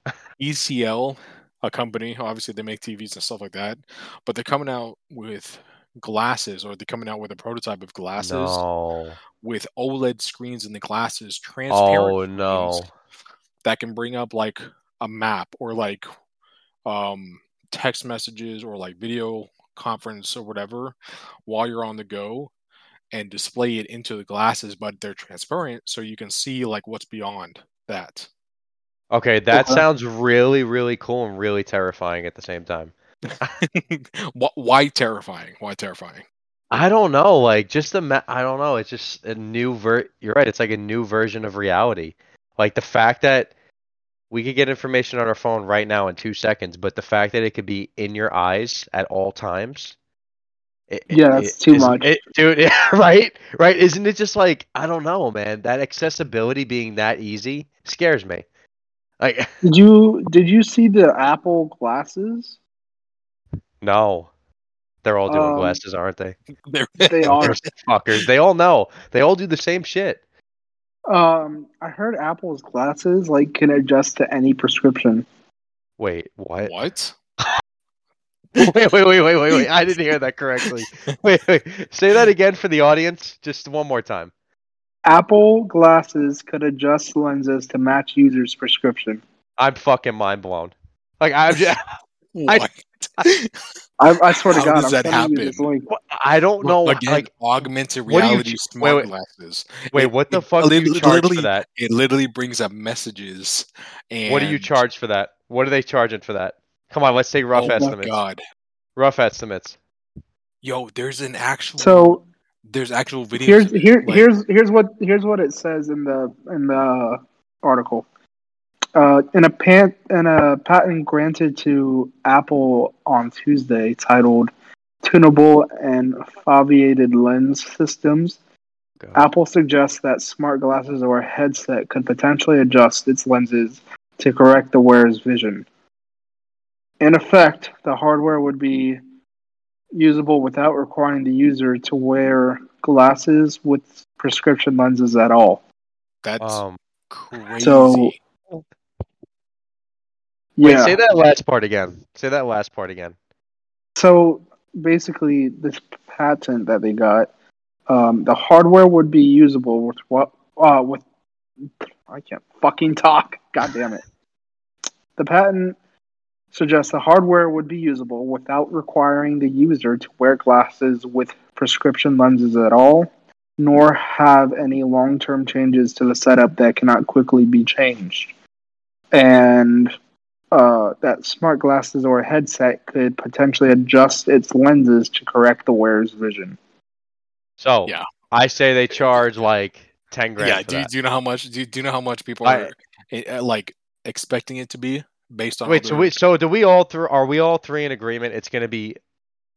TCL, a company, obviously they make TVs and stuff like that, but they're coming out with glasses, or they're coming out with a prototype of glasses no. with OLED screens in the glasses, transparent oh no. that can bring up like a map or like um text messages or like video conference or whatever while you're on the go and display it into the glasses but they're transparent so you can see like what's beyond that okay that Okay. sounds really really cool and really terrifying at the same time why terrifying why terrifying I don't know, like just the ma- I don't know, it's just a new ver you're right, it's like a new version of reality. Like the fact that we could get information on our phone right now in 2 seconds, but the fact that it could be in your eyes at all times. It- it- Yeah, that's it too much. it- dude, yeah, right? Right? Isn't it just like I don't know, man. That accessibility being that easy scares me. Like Did you did you see the Apple glasses? no. They're all doing Um, glasses, aren't they? They're- They are. Fuckers. They all know. They all do the same shit. Um, I heard Apple's glasses like can adjust to any prescription. Wait, what? What? wait, wait, wait, wait, wait, wait. I didn't hear that correctly. Wait, wait. Say that again for the audience, just one more time. Apple glasses could adjust lenses to match users' prescription. I'm fucking mind blown. Like I'm just, What? I, I swear to How God, does I'm that happen? I don't know. Again, Like, augmented what you reality smart wait, wait. glasses. wait, It- what the it fuck do you charge for that? It literally brings up messages. And What do you charge for that? What are they charging for that? Come on, let's take rough oh my estimates. god, Rough estimates. yo, there's an actual. So there's actual videos. here's here like- here's here's what here's what it says in the in the article. Uh, in a pan, in a patent granted to Apple on Tuesday, titled "Tunable and Foveated Lens Systems," God. Apple suggests that smart glasses or a headset could potentially adjust its lenses to correct the wearer's vision. In effect, the hardware would be usable without requiring the user to wear glasses with prescription lenses at all. That's Um, crazy. so- wait, Yeah. say that last part again. Say that last part again. So basically, this patent that they got, um, the hardware would be usable with what? Uh, with I can't fucking talk. God damn it. The patent suggests the hardware would be usable without requiring the user to wear glasses with prescription lenses at all, nor have any long-term changes to the setup that cannot quickly be changed. And uh, that smart glasses or headset could potentially adjust its lenses to correct the wearer's vision. So Yeah. I say they charge like ten grand. yeah, for do you, that. do you know how much? Do you, do you know how much people I- are uh, like expecting it to be based on? Wait, so we so do we all three? Are we all three in agreement? It's going to be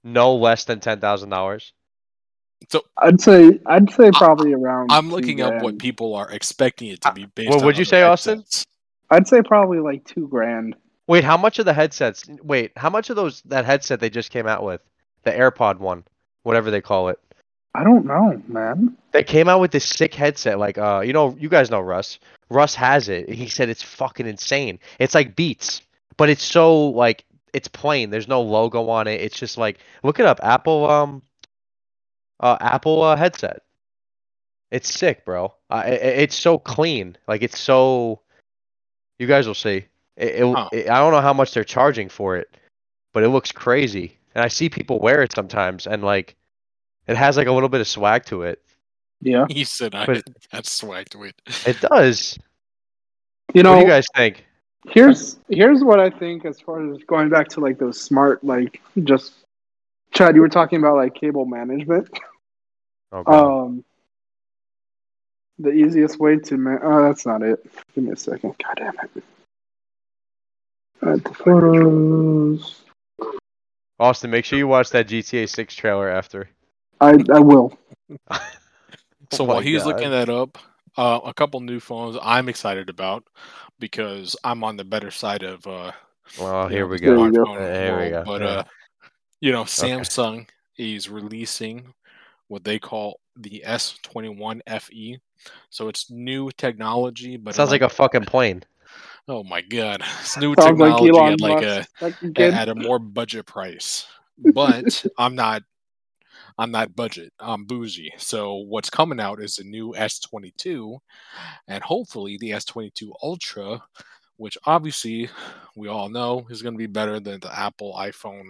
no less than ten thousand dollars. So I'd say I'd say probably around. I'm two looking up what people are expecting it to be based. what on would you other say, Austin? I'd say probably like two grand. Wait, how much of the headsets? Wait, how much of those that headset they just came out with, the AirPod one, whatever they call it? I don't know, man. They came out with this sick headset. Like, uh, you know, you guys know Russ. Russ has it. He said it's fucking insane. It's like Beats, but it's so like it's plain. There's no logo on it. It's just like look it up. Apple um, uh, Apple uh, headset. It's sick, bro. Uh, it, it's so clean. Like it's so. You guys will see. It, it, Huh. it- I don't know how much they're charging for it, but it looks crazy. And I see people wear it sometimes, and like, it has like a little bit of swag to it. Yeah, He said, "I But- that's swag to it." It does. you what know. do you guys think? here's here's what I think as far as going back to like those smart like just. Chad, you were talking about like cable management. Oh, God. Um, the easiest way to man. Oh, that's not it. Give me a second. God damn it. Add the photos. Austin, make sure you watch that GTA 6 trailer after. I I will. So Oh while my he's God. looking that up, uh, a couple new phones I'm excited about because I'm on the better side of uh, Well, here we the There go. you go. smartphone There we go, But yeah. uh, you know, Samsung is releasing what they call the S21 FE. So it's new technology, but Sounds like a fucking plane. oh my god, it's new Sounds technology Elon at like a Musk. Like you at, at a more budget price. But I'm not I'm not budget. I'm bougie. So what's coming out is the new S22 and hopefully the S22 Ultra, which obviously we all know is going to be better than the Apple iPhone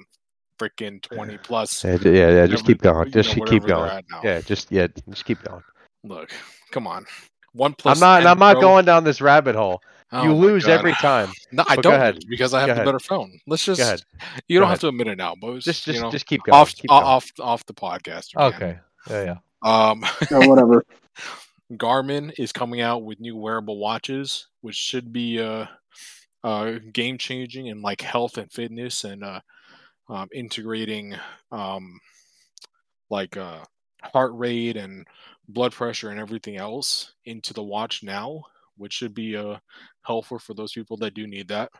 freaking 20 plus. Yeah, j- yeah, yeah, just keep going. you Just know, keep going. Yeah, just yeah, just keep going. Look, come on. One plus. I'm plus. not 10 I'm not Pro- going down this rabbit hole. Oh you lose God. every time. No, I But don't ahead. because I have Go the ahead. better phone. Let's just. Go ahead. You don't Go have to admit it now, but Just just you know, just keep going. off keep going. off off the podcast. you. Okay. Yeah, yeah. Um, or whatever. Garmin is coming out with new wearable watches, which should be uh, uh, game changing in like health and fitness and uh, um, integrating um, like uh, heart rate and blood pressure and everything else into the watch now, which should be uh, helpful for those people that do need that.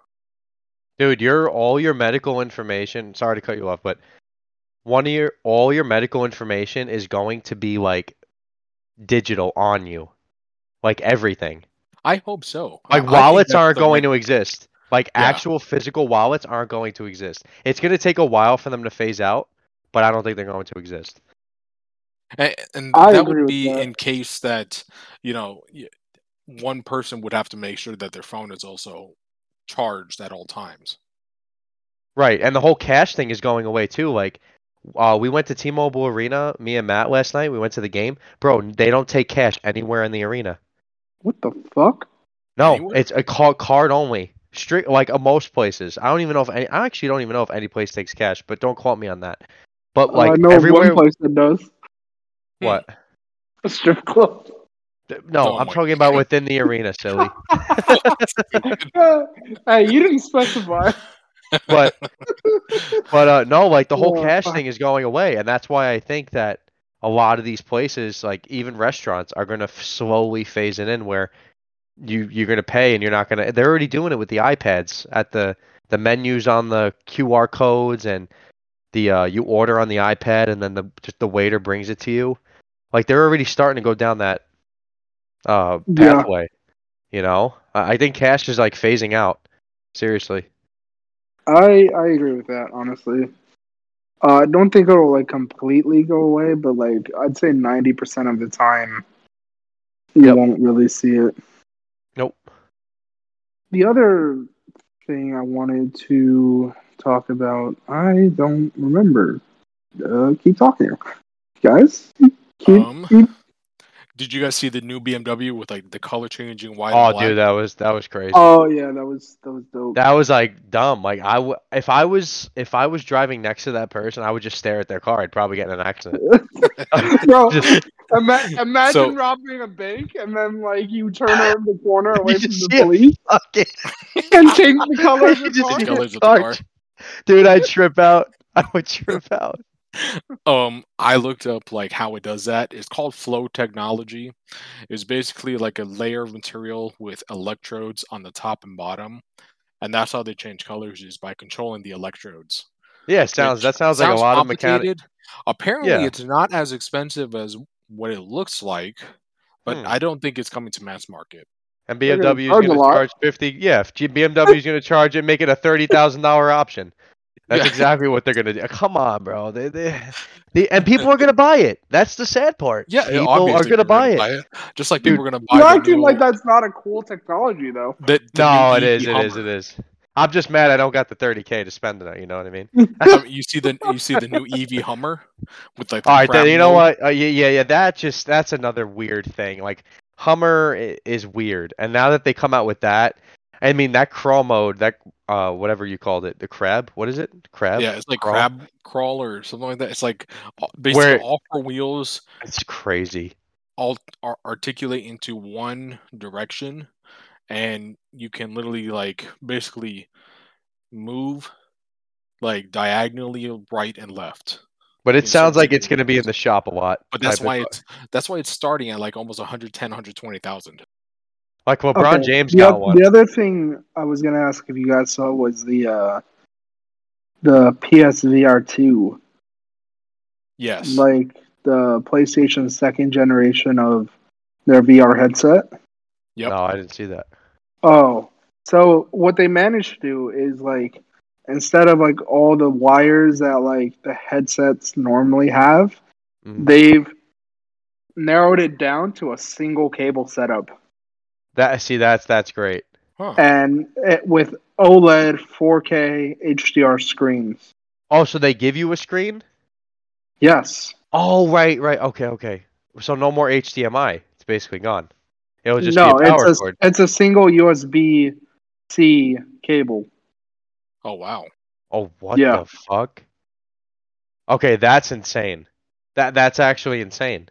Dude, your all your medical information, sorry to cut you off, but one of your all your medical information is going to be like digital on you. Like everything. I hope so. I- I Like wallets that's aren't going right- to exist. Like Yeah. actual physical wallets aren't going to exist. It's going to take a while for them to phase out, but I don't think they're going to exist. And, and that would be that. in case that you know y- one person would have to make sure that their phone is also charged at all times. Right, and the whole cash thing is going away too. Like, uh, we went to T-Mobile Arena, me and Matt last night. We went to the game, bro. They don't take cash anywhere in the arena. What the fuck? No, Anywhere? it's a card card only. Strict like uh, most places. I don't even know if any. I actually don't even know if any place takes cash, but don't quote me on that. But like I know everywhere, one place that does. what? A strip club. No, Oh I'm my talking about within the arena, silly. hey, you didn't specify. But but uh no, like the whole Oh, cash fuck. thing is going away, and that's why I think that a lot of these places, like even restaurants, are going to slowly phase it in where you you're going to pay and you're not going to. They're already doing it with the iPads at the the menus on the QR codes and the uh, you order on the iPad and then the just the waiter brings it to you. Like they're already starting to go down that uh Yeah. pathway. You know, I I think cash is like phasing out. Seriously. I I agree with that honestly. Uh, I don't think it'll like completely go away, but like I'd say ninety percent of the time, you Yep. won't really see it. Nope. The other thing I wanted to talk about, I don't remember. Uh, keep talking, guys. Keep, Um, keep. Did you guys see the new BMW with like the color changing white? Oh, and black? dude, that was that was crazy. Oh yeah, that was that was dope. That was like dumb. Like I w- if I was if I was driving next to that person, I would just stare at their car. I'd probably get in an accident. Bro, Just- ima- imagine So- robbing a bank and then like you turn around the corner away from the police fucking- and change the color of You your just car. The colors of the car. car. Dude, I'd trip out. I would trip out. Um, I looked up like how it does that. It's called flow technology. It's basically like a layer of material with electrodes on the top and bottom, and that's how they change colors is by controlling the electrodes. Yeah, sounds which that sounds like a lot of mechanic. complicated. Apparently, Yeah. it's not as expensive as what it looks like, but Hmm. I don't think it's coming to mass market. And BMW is going to charge fifty. Yeah, BMW is going to charge it, make it a thirty thousand dollar option. That's Yeah. exactly what they're going to do. Come on, bro. They, they, they, and people are going to buy it. That's the sad part. Yeah, people are going to people buy gonna it. Just like Dude, people are going to buy. It. You're acting new- like that's not a cool technology though. The, the No, it is. EV It is. Hummer. It is. I'm just mad I don't got the 30k to spend on it. You know what I mean? Um, you see the you see the new EV Hummer with like. The All right, then you know what? Uh, yeah, yeah, yeah. That just that's another weird thing. Like Hummer is weird, and now that they come out with that, I mean that crawl mode, that uh whatever you called it, the crab. What is it? Crab? Yeah, it's like Crawl? crab crawl or something like that. It's like uh, basically Where- all four wheels It's crazy. all ar- articulate into one direction, and you can literally like basically move like diagonally right and left. But it sounds like it's going to be in the shop a lot. But that's why it's that's why it's starting at like almost 110, 120,000. Like LeBron Okay, James the, got oth- one. the other thing I was gonna ask if you guys saw was the uh, the PSVR two, Yes. like the PlayStation's second generation of their VR headset. Yep. No, I didn't see that. Oh, so what they managed to do is like instead of like all the wires that like the headsets normally have, Mhm. they've narrowed it down to a single cable setup, That see, that's that's great. Huh. and it, with OLED 4K HDR screens. Oh, so they give you a screen? Yes. Oh, right, right. Okay, okay. So no more HDMI. It's basically gone. It'll just no, be a power it's a cord. it's a single USB C cable. Oh wow. Oh, what Yeah. the fuck? Okay, that's insane. That that's actually insane.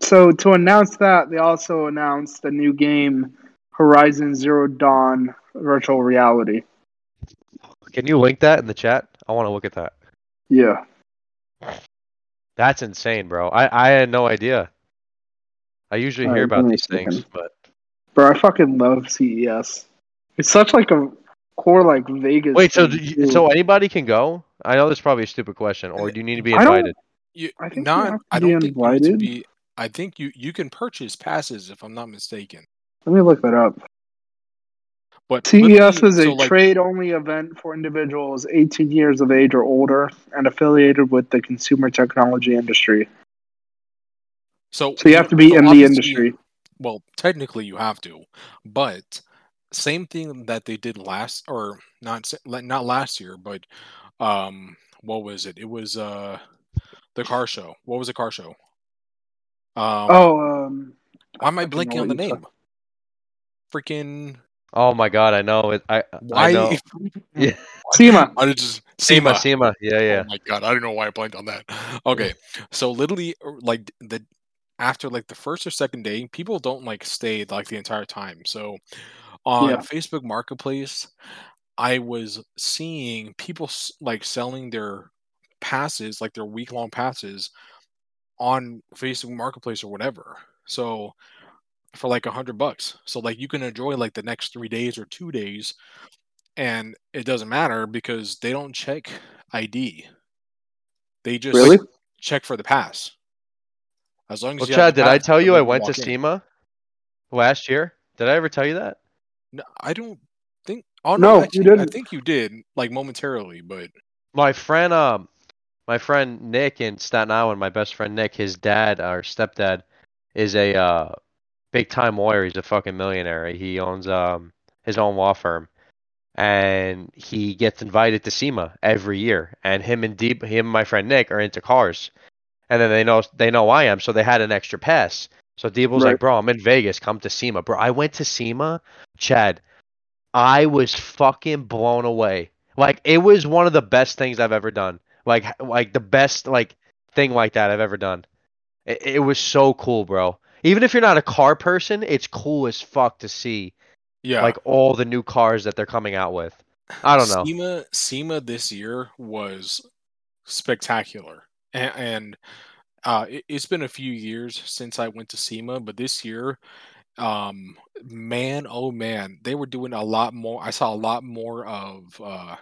So to announce that, they also announced the new game Horizon Zero Dawn Virtual Reality. Can you link that in the chat? I want to look at that. Yeah. That's insane, bro. I I had no idea. I usually hear Alright, about give me a these things, second. but Bro, I fucking love CES. It's such like a core like Vegas. wait. So do you- so anybody can go? I know this is probably a stupid question, or do you need to be I don't- invited? You, I think you not. have to I don't think you need to be. I think you you can purchase passes if I'm not mistaken. Let me look that up. But CES literally- is a so, like, trade-only event for individuals 18 years of age or older and affiliated with the consumer technology industry. So, So you have to be so in the industry. Well, technically you have to, but same thing that they did last, or not not last year, but um, what was it? It was uh, the car show. What was the car show? Um, oh, um, why am I fucking blanking know on the what you're name? Freaking Oh my god, I know it. I why? I know. Yeah. SEMA. I just SEMA, SEMA. SEMA. Yeah, yeah. Oh my god, I don't know why I blanked on that. Okay, so literally, uh, like the after like the first or second day, people don't like stay like the entire time. So on Yeah. Facebook Marketplace, I was seeing people like selling their passes, like their week long passes, on Facebook Marketplace or whatever. So for like a hundred bucks, so like you can enjoy like the next three days or two days, and it doesn't matter because they don't check ID. They just Really? check for the pass. As long as Well, you Chad, the did I tell you I went to walk in. SEMA last year? Did I ever tell you that? No, I don't think. Oh No, no, actually, I didn't. think you did, like momentarily, but My friend, um, my friend Nick in Staten Island, my best friend Nick, his dad or stepdad is a uh, big time lawyer. He's a fucking millionaire. He owns um his own law firm, and he gets invited to SEMA every year. And him and Deep, him and my friend Nick are into cars, and then they know they know I am, so they had an extra pass. So Deep was Right. like, "Bro, I'm in Vegas. Come to SEMA, bro." I went to SEMA, Chad. I was fucking blown away. Like it was one of the best things I've ever done. Like like the best like thing like that I've ever done. It, it was so cool, bro. Even if you're not a car person, it's cool as fuck to see yeah, like all the new cars that they're coming out with. I don't know. SEMA SEMA this year was spectacular, and, and uh, it, it's been a few years since I went to SEMA, but this year, um, man, oh man, they were doing a lot more. I saw a lot more of uh,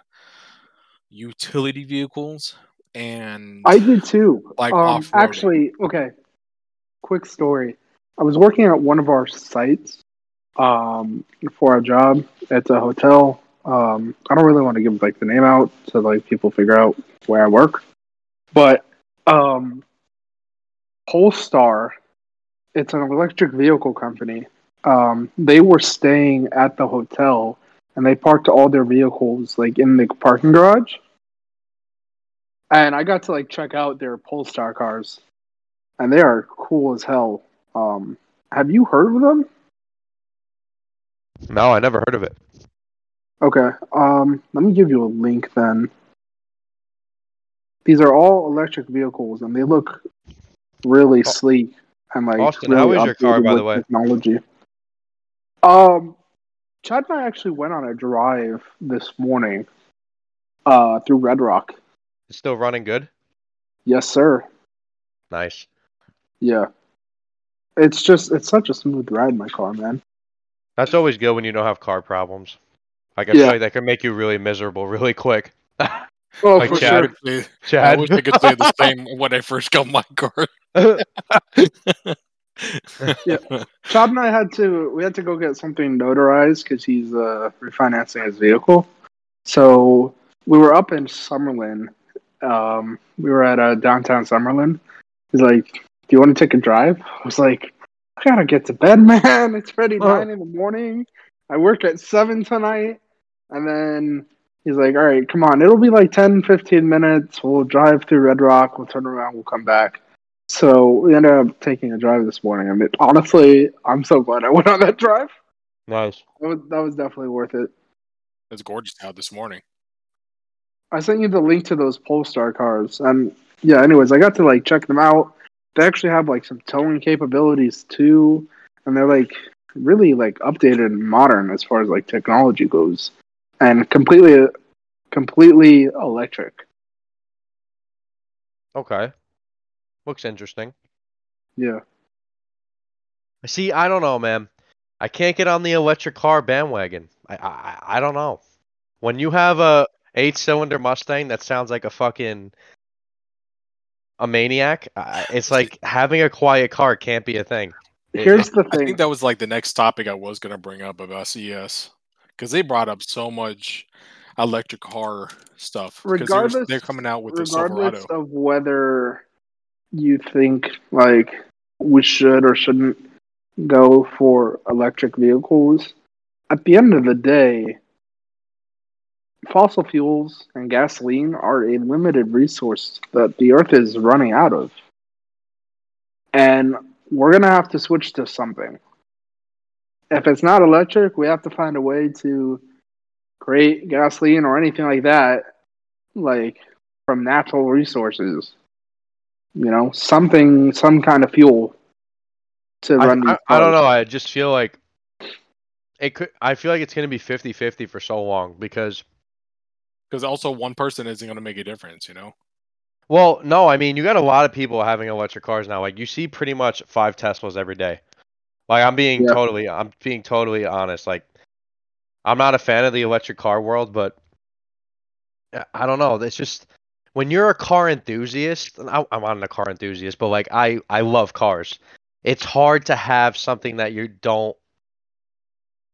utility vehicles and I did too. Like um, actually, okay. Quick story. I was working at one of our sites um, for a job. at a hotel. Um, I don't really want to give like the name out so like people figure out where I work. But um, Polestar, it's an electric vehicle company. Um, they were staying at the hotel and they parked all their vehicles like in the parking garage and I got to like check out their Polestar cars, and they are cool as hell. Um, have you heard of them? No, I never heard of it. Okay. Um, let me give you a link then. These are all electric vehicles, and they look really Oh. sleek and like Austin, really how is your car, by the way? Technology. Um, Chad and I actually went on a drive this morning, uh, through Red Rock. It's still running good. Yes, sir. Nice. Yeah. It's just it's such a smooth ride, in my car, man. That's always good when you don't have car problems. Like I Yeah. feel like that can make you really miserable really quick. Oh, Like for Chad. sure. I wish I could say the same when I first got my car. Chad and I had to we had to go get something notarized because he's uh, refinancing his vehicle. So we were up in Summerlin. Um, we were at uh, downtown Summerlin. He's like, "Do you want to take a drive?" I was like, "I gotta get to bed, man. It's already Oh. nine in the morning. I work at seven tonight." And then he's like, "All right, come on. It'll be like 10, 15 minutes. We'll drive through Red Rock. We'll turn around. We'll come back." So we ended up taking a drive this morning. I mean, honestly, I'm so glad I went on that drive. nice. That was, that was definitely worth it. It's gorgeous out this morning. I sent you the link to those Polestar cars, and yeah. Anyways, I got to like check them out. They actually have like some towing capabilities too, and they're like really like updated and modern as far as like technology goes, and completely, completely electric. Okay. Looks interesting. Yeah. I see, I don't know, man. I can't get on the electric car bandwagon. I I, I don't know. When you have a eight cylinder Mustang that sounds like a fucking a maniac, I- it's like having a quiet car can't be a thing. Here's the thing. I think that was like the next topic I was gonna bring up about CES because they brought up so much electric car stuff. 'cause they were- Regardless- they're coming out with the regardless Silverado. of whether you think like we should or shouldn't go for electric vehicles, at the end of the day, fossil fuels and gasoline are a limited resource that the earth is running out of. And we're going to have to switch to something. If it's not electric, we have to find a way to create gasoline or anything like that, like from natural resources. You know, something, some kind of fuel to I, run these. I, I don't know. I just feel like it could. I feel like it's going to be 50-50 for so long because, Because also one person isn't going to make a difference, you know. well, no, I mean you got a lot of people having electric cars now. Like you see pretty much five Teslas every day. Like I'm being Yeah. totally, I'm being totally honest. Like I'm not a fan of the electric car world, but I- I don't know. It's just when you're a car enthusiast. I, I'm not a car enthusiast, but like I, I love cars. It's hard to have something that you don't,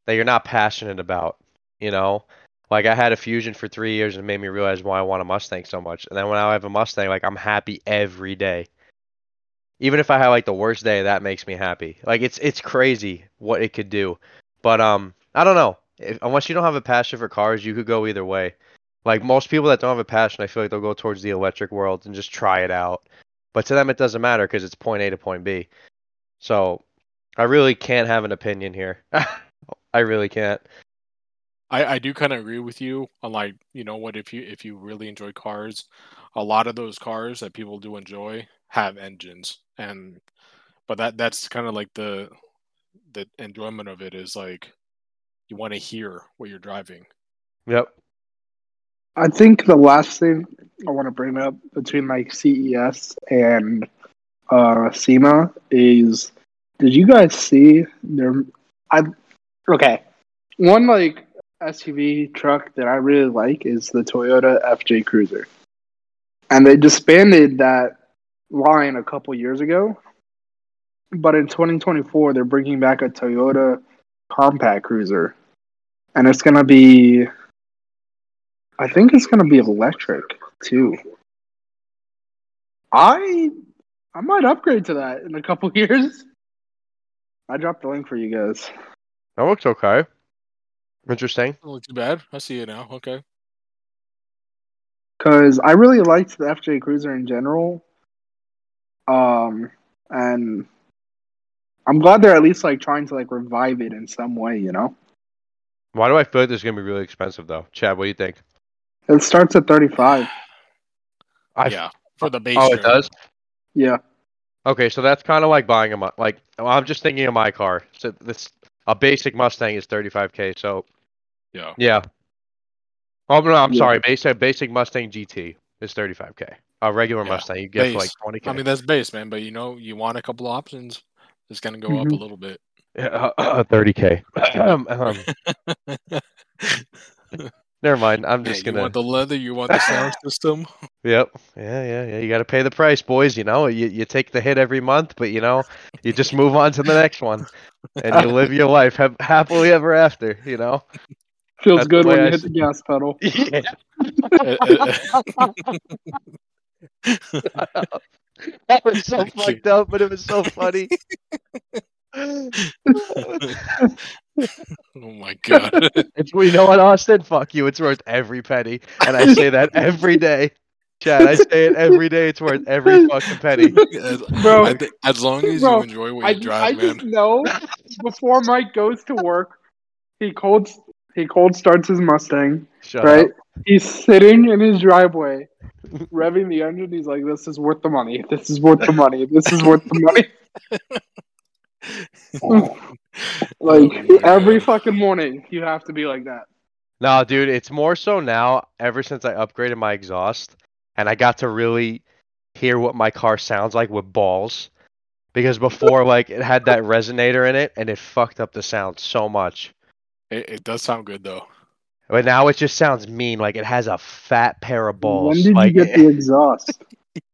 that you're not passionate about. You know, like I had a Fusion for three years and it made me realize why I want a Mustang so much. And then when I have a Mustang, like I'm happy every day. Even if I have like the worst day, that makes me happy. Like it's it's crazy what it could do. But um, I don't know. If, unless you don't have a passion for cars, you could go either way. Like most people that don't have a passion, I feel like they'll go towards the electric world and just try it out. But to them, it doesn't matter because it's point A to point B. So I really can't have an opinion here. I really can't. I, I do kind of agree with you on like you know what if you if you really enjoy cars, a lot of those cars that people do enjoy have engines and but that that's kind of like the the enjoyment of it is like you want to hear what you're driving. Yep. I think the last thing I want to bring up between like CES and uh SEMA is did you guys see their I okay. One like SUV truck that I really like is the Toyota FJ Cruiser. And they disbanded that line a couple years ago. But in 2024 they're bringing back a Toyota compact cruiser. And it's going to be I think it's gonna be electric too. I I might upgrade to that in a couple years. I dropped the link for you guys. That looks okay. Interesting. Doesn't look too bad. I see it now. Okay. Cause I really liked the FJ Cruiser in general. Um and I'm glad they're at least like trying to like revive it in some way, you know? Why do I feel like this is gonna be really expensive though? Chad, what do you think? It starts at thirty five. I yeah, for the base. Oh, it does. Yeah. Okay, so that's kind of like buying a like. Well, I'm just thinking of my car. So this a basic Mustang is 35k. So Yeah. yeah. Oh no, I'm Yeah. sorry. Basic basic Mustang GT is 35k. A regular Yeah, Mustang you get for like 20k. I mean that's base, man. But you know, you want a couple options. It's gonna go up a little bit. Yeah, uh, 30k. um, um, never mind. I'm Yeah, just You gonna. want the leather? You want the sound system? Yep. Yeah, yeah, yeah. You got to pay the price, boys. You know, you you take the hit every month, but you know, you just move on to the next one, and you live your life ha- happily ever after. You know. Feels That's good the way when you I hit see- the gas pedal. Yeah. That was so Thank you. fucked up, but it was so funny. oh my god. it's well, you know what, Austin? Fuck you. It's worth every penny, and I say that every day. Chad, I say it every day. It's worth every fucking penny. as, Bro, I thi- as long as bro, you enjoy what I, you drive, I man. just know before Mike goes to work, he cold he cold starts his Mustang. Shut right? up. He's sitting in his driveway, revving the engine. He's like, "This is worth the money. This is worth the money. This is worth the money." Oh. Like Oh every God. fucking morning, you have to be like that. No, dude, it's more so now. Ever since I upgraded my exhaust, and I got to really hear what my car sounds like with balls, because before, like, it had that resonator in it, and it fucked up the sound so much. It, it does sound good though. But now it just sounds mean, like it has a fat pair of balls. When did like, you get the exhaust?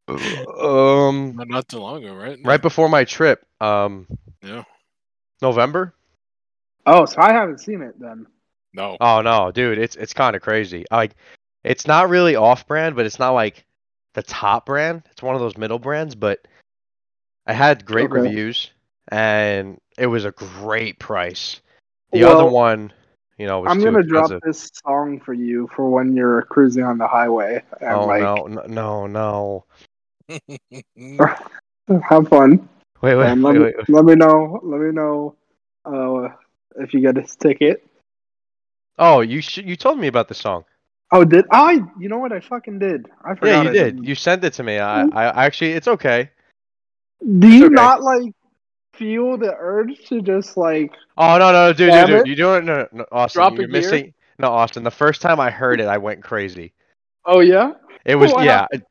um, Not, not too long ago, right? right before my trip, um, Yeah. November. Oh, so I haven't seen it then. No. Oh no, dude, it's it's kind of crazy. Like, it's not really off-brand, but it's not like the top brand. It's one of those middle brands, but I had great Okay. reviews and it was a great price. The other one, you know, was I'm gonna drop expensive. this song for you for when you're cruising on the highway and Oh like no, no, no, no! have fun. Wait, wait, and let, wait, me, wait. wait. let me know. Let me know uh, if you get this ticket. Oh, you sh- you told me about the song. Oh, did I? You know what? I fucking did. I forgot. Yeah, you I did. didn't. You sent it to me. I. I actually, it's okay. Do you okay. not like feel the urge to just like? Oh no, no, dude, dude, Damn dude, it. you doing no, no, Austin? Drop you're a gear? missing. No, Austin. The first time I heard it, I went crazy. Oh yeah. It was What yeah, it-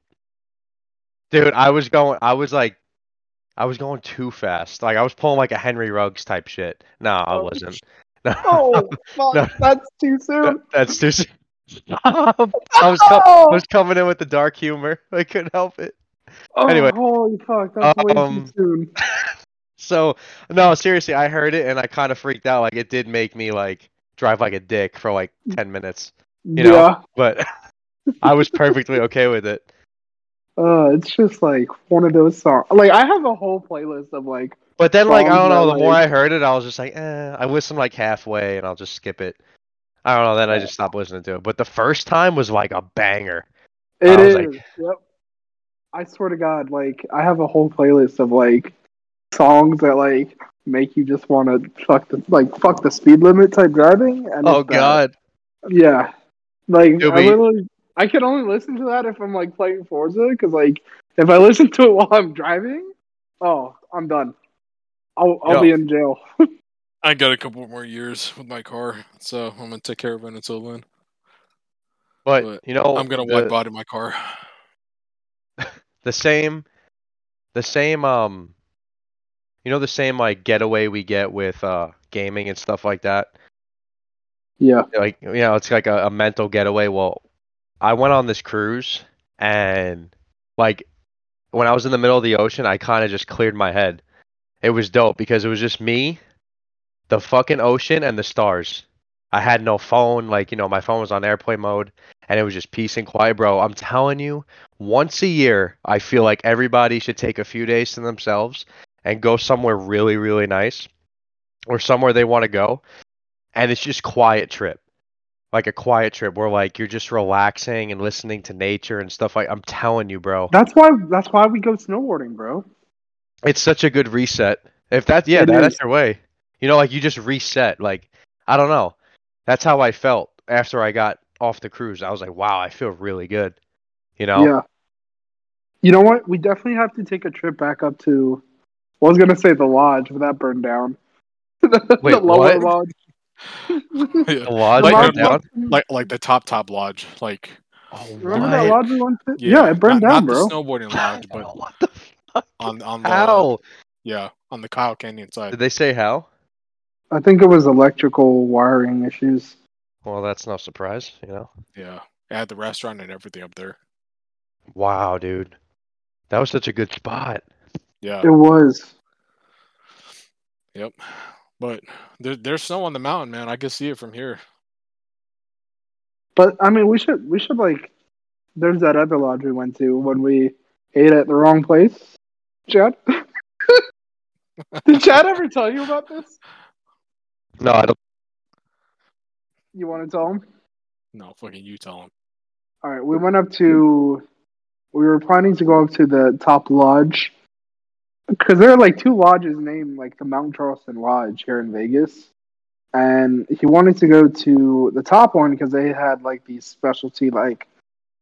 dude. I was going. I was like, I was going too fast. Like I was pulling like a Henry Ruggs type shit. No, I Oh, wasn't. No, Oh fuck! No. That's too soon. that's too. soon. I was co- I was coming in with the dark humor. I couldn't help it. Oh, anyway. holy fuck! That's way Um, too soon. So no, seriously, I heard it and I kind of freaked out. Like it did make me like drive like a dick for like ten minutes, you know? yeah. but I was perfectly okay with it. Uh, it's just like one of those songs. Like I have a whole playlist of like. But then, like, I don't know. The more I heard it, I was just like, eh. I listened like halfway, and I'll just skip it. I don't know. Then I just stopped listening to it. But the first time was like a banger. It is. like- Yep. I swear to God, like I have a whole playlist of like songs that like make you just want to fuck the like fuck the speed limit type driving. And Oh. God. Yeah. Like I literally, I can only listen to that if I'm like playing Forza because like if I listen to it while I'm driving, oh, I'm done. I'll I'll Yo. be in jail. I got a couple more years with my car, so I'm gonna take care of it until then. But, But you know, I'm gonna the, white body my car. the same, the same. Um, you know, the same like getaway we get with uh gaming and stuff like that. Yeah. like you know it's like a, a mental getaway well i went on this cruise and like when i was in the middle of the ocean i kind of just cleared my head. It was dope because it was just me the fucking ocean and the stars. I had no phone like you know my phone was on airplane mode and it was just peace and quiet bro. I'm telling you once a year i feel like everybody should take a few days to themselves and go somewhere really really nice or somewhere they want to go and it's just quiet trip like a quiet trip where like you're just relaxing and listening to nature and stuff like i'm telling you bro That's why that's why we go snowboarding, bro. it's such a good reset if that yeah that, that's your way you know like you just reset like i don't know that's how i felt after i got off the cruise i was like wow i feel really good you know Yeah. You know what? We definitely have to take a trip back up to. I was gonna say the lodge, but that burned down. the Wait, lower what? lodge. The Yeah. lodge Like, burned like- down like like the top top lodge, like oh Remember that lodge we went to? Yeah, it burned not, down, not bro. the snowboarding lodge, but what the fuck on on the how yeah on the Kyle Canyon side. did they say how I think it was electrical wiring issues. well that's no surprise you know Yeah, it had the restaurant and everything up there. wow dude that was such a good spot Yeah, It was. yep. But there, there's snow on the mountain, man. I can see it from here. But I mean, we should we should like. There's that other lodge we went to when we ate at the wrong place. Chad, did Chad ever tell you about this? no i don't You want to tell him? No, fucking you tell him. All right, we went up to. We were planning to go up to the top lodge because there are like two lodges named like the Mount Charleston Lodge here in Vegas, and he wanted to go to the top one because they had like these specialty like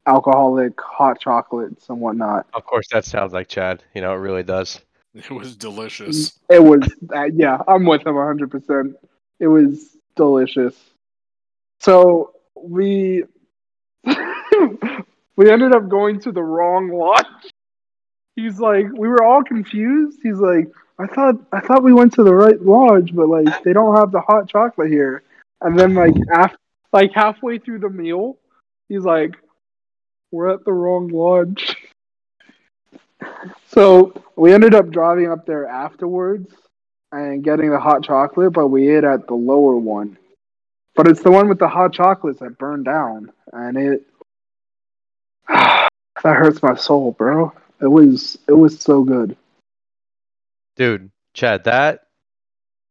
alcoholic hot chocolates and whatnot. Of course, that sounds like Chad. You know, it really does. It was delicious. It was, uh, yeah, I'm with him 100%. It was delicious. So we we ended up going to the wrong lodge. He's like, we were all confused. He's like, I thought I thought we went to the right lodge, but like they don't have the hot chocolate here. And then like after, like halfway through the meal, he's like, we're at the wrong lodge. So we ended up driving up there afterwards and getting the hot chocolate, but we ate at the lower one. but it's the one with the hot chocolates that burned down, and it that hurts my soul, bro. It was it was so good. Dude, Chad, that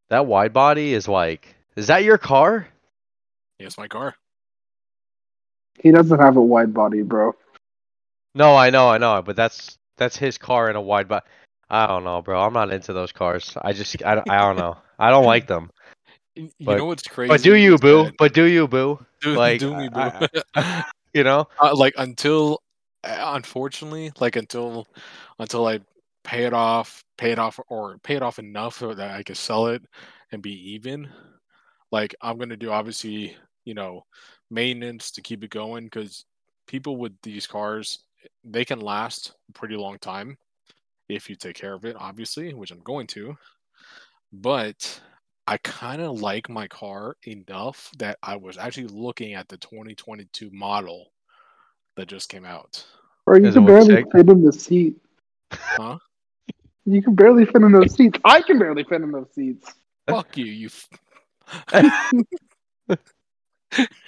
that wide body is like is that your car? Yes, my car. He doesn't have a wide body, bro. No, I know, I know, but that's that's his car in a wide body. I don't know, bro. I'm not into those cars. I just I, don't- I don't know. I don't like them. You But- know what's crazy? But do you, boo? that- But do you, boo? do, like, do me, boo. I- You know? uh, like until, Uh, unfortunately, like until, until I pay it off, pay it off, or pay it off enough so that I can sell it and be even. Like I'm gonna do, obviously, you know, maintenance to keep it going because people with these cars, they can last a pretty long time if you take care of it, obviously, which I'm going to. But I kind of like my car enough that I was actually looking at the 2022 model that just came out. Or you Does it can barely sick? fit in the seat. Huh? You can barely fit in those seats. I can barely fit in those seats. Fuck you, you. F-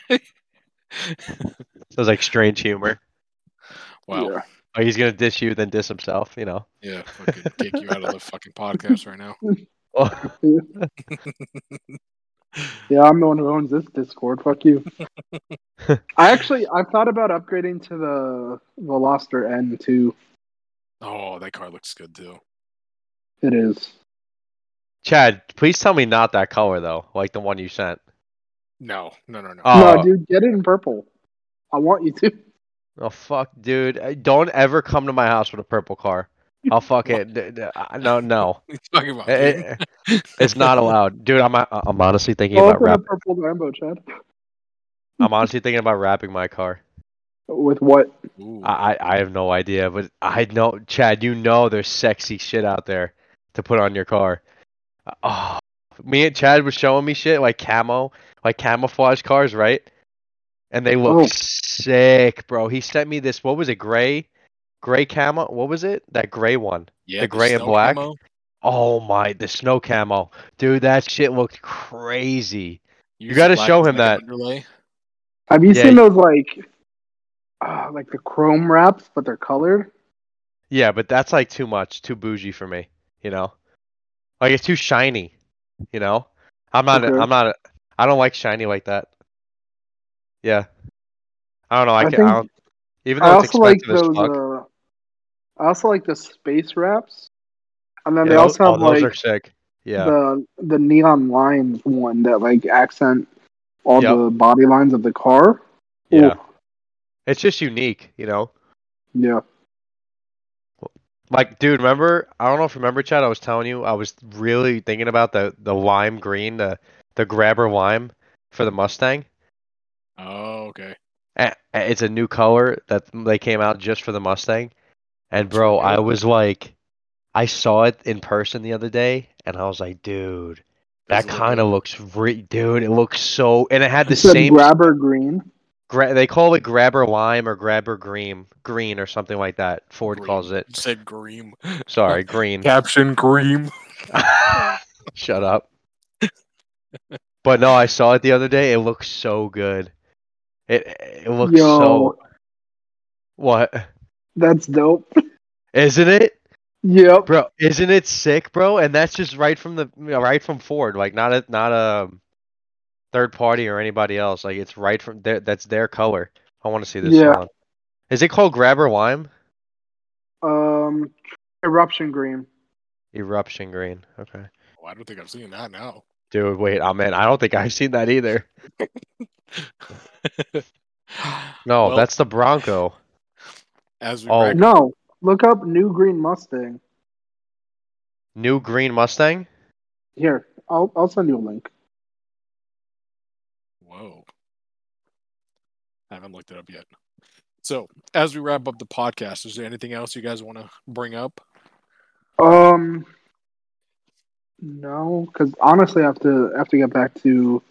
Sounds like strange humor. wow. Yeah. Oh, he's gonna diss you, then diss himself. You know. Yeah, fucking kick you out of the fucking podcast right now. Oh. Yeah, I'm the one who owns this Discord. Fuck you. I actually I thought about upgrading to the Veloster N2. Oh, that car looks good too. It is. Chad, please tell me not that color though, like the one you sent. No, no, no, no. Oh. No, dude, get it in purple. I want you to. Oh fuck, dude! Don't ever come to my house with a purple car. I'll fuck it. D- d- No, no, What talking about? Eh, dude? eh, it's not allowed, dude. I'm I'm honestly thinking I'll about open a wrap. purple Lambo, Chad. I'm honestly thinking about wrapping my car. With what? Ooh. I, I I have no idea, but I know, Chad. You know, there's sexy shit out there to put on your car. Oh, me and Chad was showing me shit like camo, like camouflage cars, right? And they look Oh. sick, bro. He sent me this. What was it? Gray, gray camo. What was it? That gray one. yeah, the gray and black? camo, Oh my, the snow camo, dude. That shit looked crazy. You gotta show him that. underlay. Have you Yeah, seen those like, uh, like the chrome wraps, but they're colored? Yeah, but that's like too much, too bougie for me. You know, like it's too shiny. You know, I'm not. Okay. I'm not. I don't like shiny like that. Yeah, I don't know. I, I can. think- I don't, even I though it's also like those. as fuck. Uh, I also like the space wraps, and then yeah, they those, also oh, have those like are sick. Yeah, the the neon lines one that like accent all Yep. the body lines of the car. yeah. Ooh, It's just unique. You know, yeah. like dude, remember? I don't know if you remember, Chad. I was telling you, I was really thinking about the the lime green, the the grabber lime for the Mustang. Oh, okay. A- a- It's a new color that they came out just for the Mustang. And bro, I was like, I saw it in person the other day, and I was like, dude, that kind of looks re- dude. It looks so, and it had the It said same. grabber green. gra- they call it grabber lime or grabber green, green or something like that. Ford Green. calls it. You said green. Sorry, green. Caption green. Shut up. But no, I saw it the other day. It looks so good. It it looks Yo. so. What? That's dope. Isn't it? Yep. Bro, isn't it sick, bro? And that's just right from the right from Ford, like not a not a third party or anybody else. Like it's right from their that's their color. I want to see this Yeah. one. Is it called Grabber Lime? Um, eruption green. Eruption Green. Okay. Oh, I don't think I've seen that now. Dude, wait, oh man, I don't think I've seen that either. No, Well, that's the Bronco. As we Oh. wrap- No, look up new green Mustang. New green Mustang? Here, I'll I'll send you a link. Whoa. I haven't looked it up yet. So, as we wrap up the podcast, is there anything else you guys want to bring up? Um, no, because honestly, I have to I have to get back to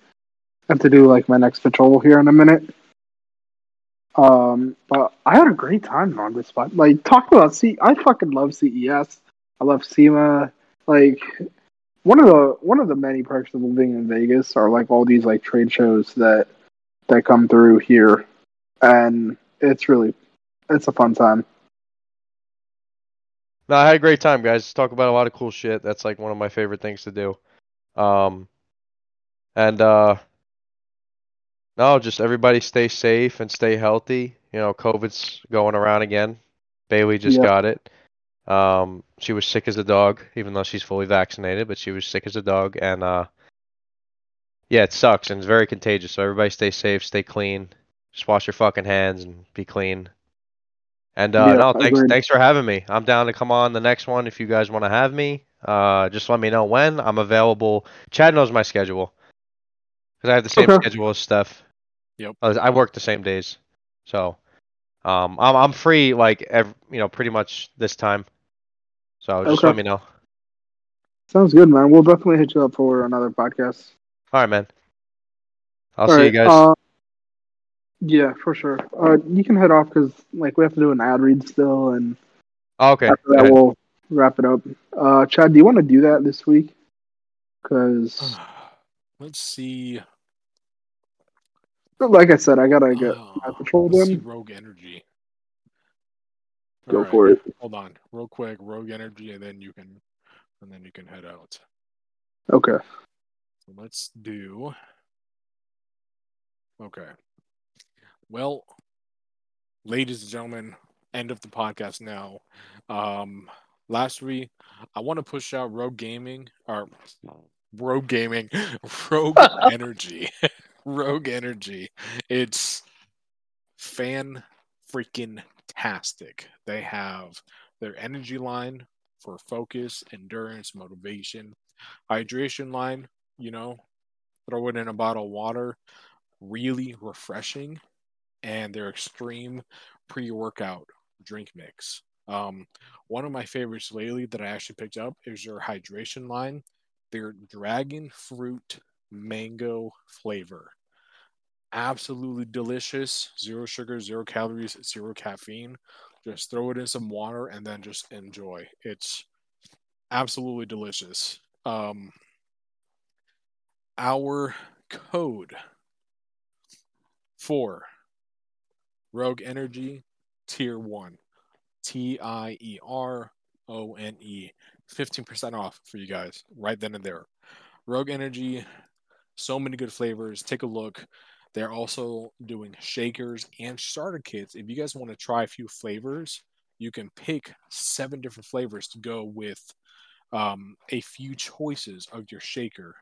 I have to do like my next patrol here in a minute. Um, but I had a great time on this spot. Like talk about C. I fucking love CES. I love SEMA. Like one of the one of the many perks of living in Vegas are like all these like trade shows that that come through here, and it's really it's a fun time. No, I had a great time, guys. Talk about a lot of cool shit. That's like one of my favorite things to do. Um, and uh, no, just everybody stay safe and stay healthy. You know, COVID's going around again. Bailey just Yeah. got it. Um, she was sick as a dog, even though she's fully vaccinated, but she was sick as a dog, and uh, yeah, it sucks and it's very contagious. So everybody stay safe, stay clean, just wash your fucking hands and be clean. And uh, Yeah, no, thanks, thanks for having me. I'm down to come on the next one if you guys want to have me. Uh, just let me know when I'm available. Chad knows my schedule because I have the same Okay. schedule as Steph. Yep. Uh, I work the same days, so um, I'm I'm free like ev you know pretty much this time. So just Okay. let me know. Sounds good, man. We'll definitely hit you up for another podcast. All right, man. I'll All see you guys. Uh, yeah, for sure. Uh, you can head off because like we have to do an ad read still, and Oh, okay. after that we'll wrap it up. Uh, Chad, do you want to do that this week? Because, Let's see. Like I said, I gotta get Oh, my patrol let's see done. Rogue Energy. Go Alright, for it. Hold on, real quick. Rogue Energy, and then you can, and then you can head out. Okay. So let's do. Okay. Well, ladies and gentlemen, end of the podcast now. Um, lastly, I want to push out Rogue Gaming or Rogue Gaming, Rogue Energy, Rogue Energy. It's fan freaking tastic. They have their energy line for focus, endurance, motivation, hydration line. You know, throw it in a bottle of water. Really refreshing, and their extreme pre-workout drink mix. Um, one of my favorites lately that I actually picked up is their hydration line. Their dragon fruit mango flavor. Absolutely delicious. Zero sugar, zero calories, zero caffeine. Just throw it in some water and then just enjoy. It's absolutely delicious. Um, our code for Rogue Energy Tier 1. T I E R O N E. 15% off for you guys right then and there. Rogue Energy, so many good flavors. Take a look. They're also doing shakers and starter kits. If you guys want to try a few flavors, you can pick seven different flavors to go with um, a few choices of your shaker.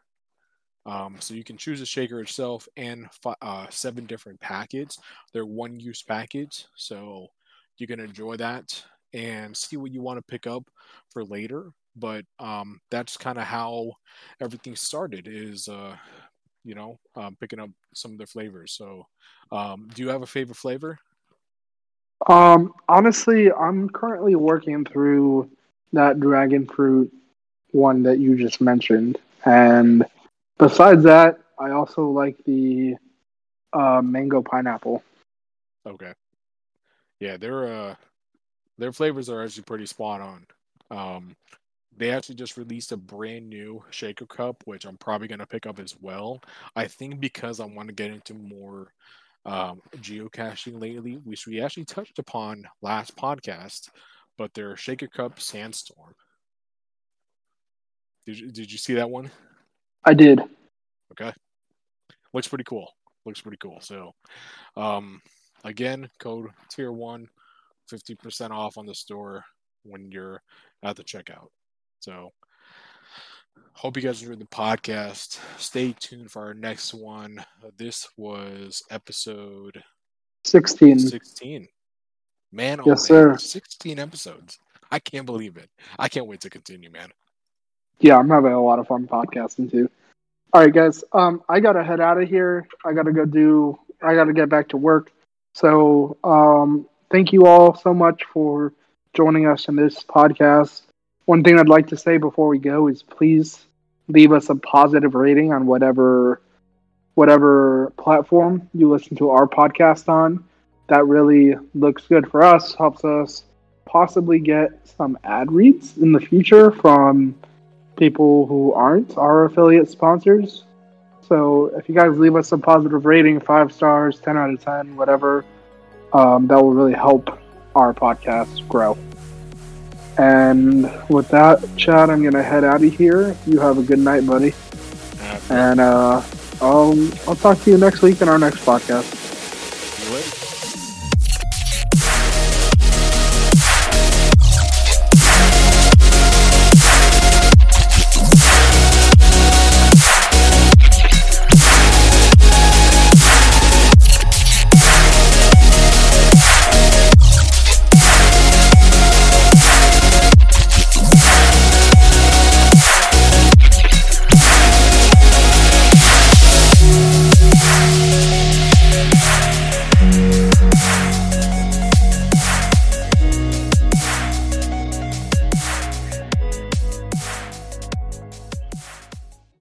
Um, so you can choose a shaker itself and fi- uh, seven different packets. They're one-use packets, so you can enjoy that and see what you want to pick up for later. But um, that's kind of how everything started. Is uh, you know um, picking up some of their flavors. So, um, do you have a favorite flavor? Um, honestly, I'm currently working through that dragon fruit one that you just mentioned, and besides that, I also like the uh, mango pineapple. Okay. Yeah, their uh their flavors are actually pretty spot on. Um they actually just released a brand new shaker cup, which I'm probably gonna pick up as well. I think because I want to get into more um geocaching lately, which we actually touched upon last podcast, but their shaker cup sandstorm. Did you, did you see that one? I did. Okay. Looks pretty cool. Looks pretty cool. So, um, again, code tier one, 50% off on the store when you're at the checkout. So, hope you guys enjoyed the podcast. Stay tuned for our next one. This was episode 16. 16. Man, oh Yes, man, sir. 16 episodes. I can't believe it. I can't wait to continue, man. Yeah, I'm having a lot of fun podcasting too. All right, guys. Um, I gotta head out of here. I gotta go do. I gotta get back to work. So, um, thank you all so much for joining us in this podcast. One thing I'd like to say before we go is please leave us a positive rating on whatever whatever platform you listen to our podcast on. That really looks good for us. Helps us possibly get some ad reads in the future from people who aren't our affiliate sponsors. So if you guys leave us a positive rating, five stars, ten out of ten, whatever, um, that will really help our podcast grow. And with that, Chad, I'm gonna head out of here. You have a good night, buddy. And uh, I'll I'll talk to you next week in our next podcast.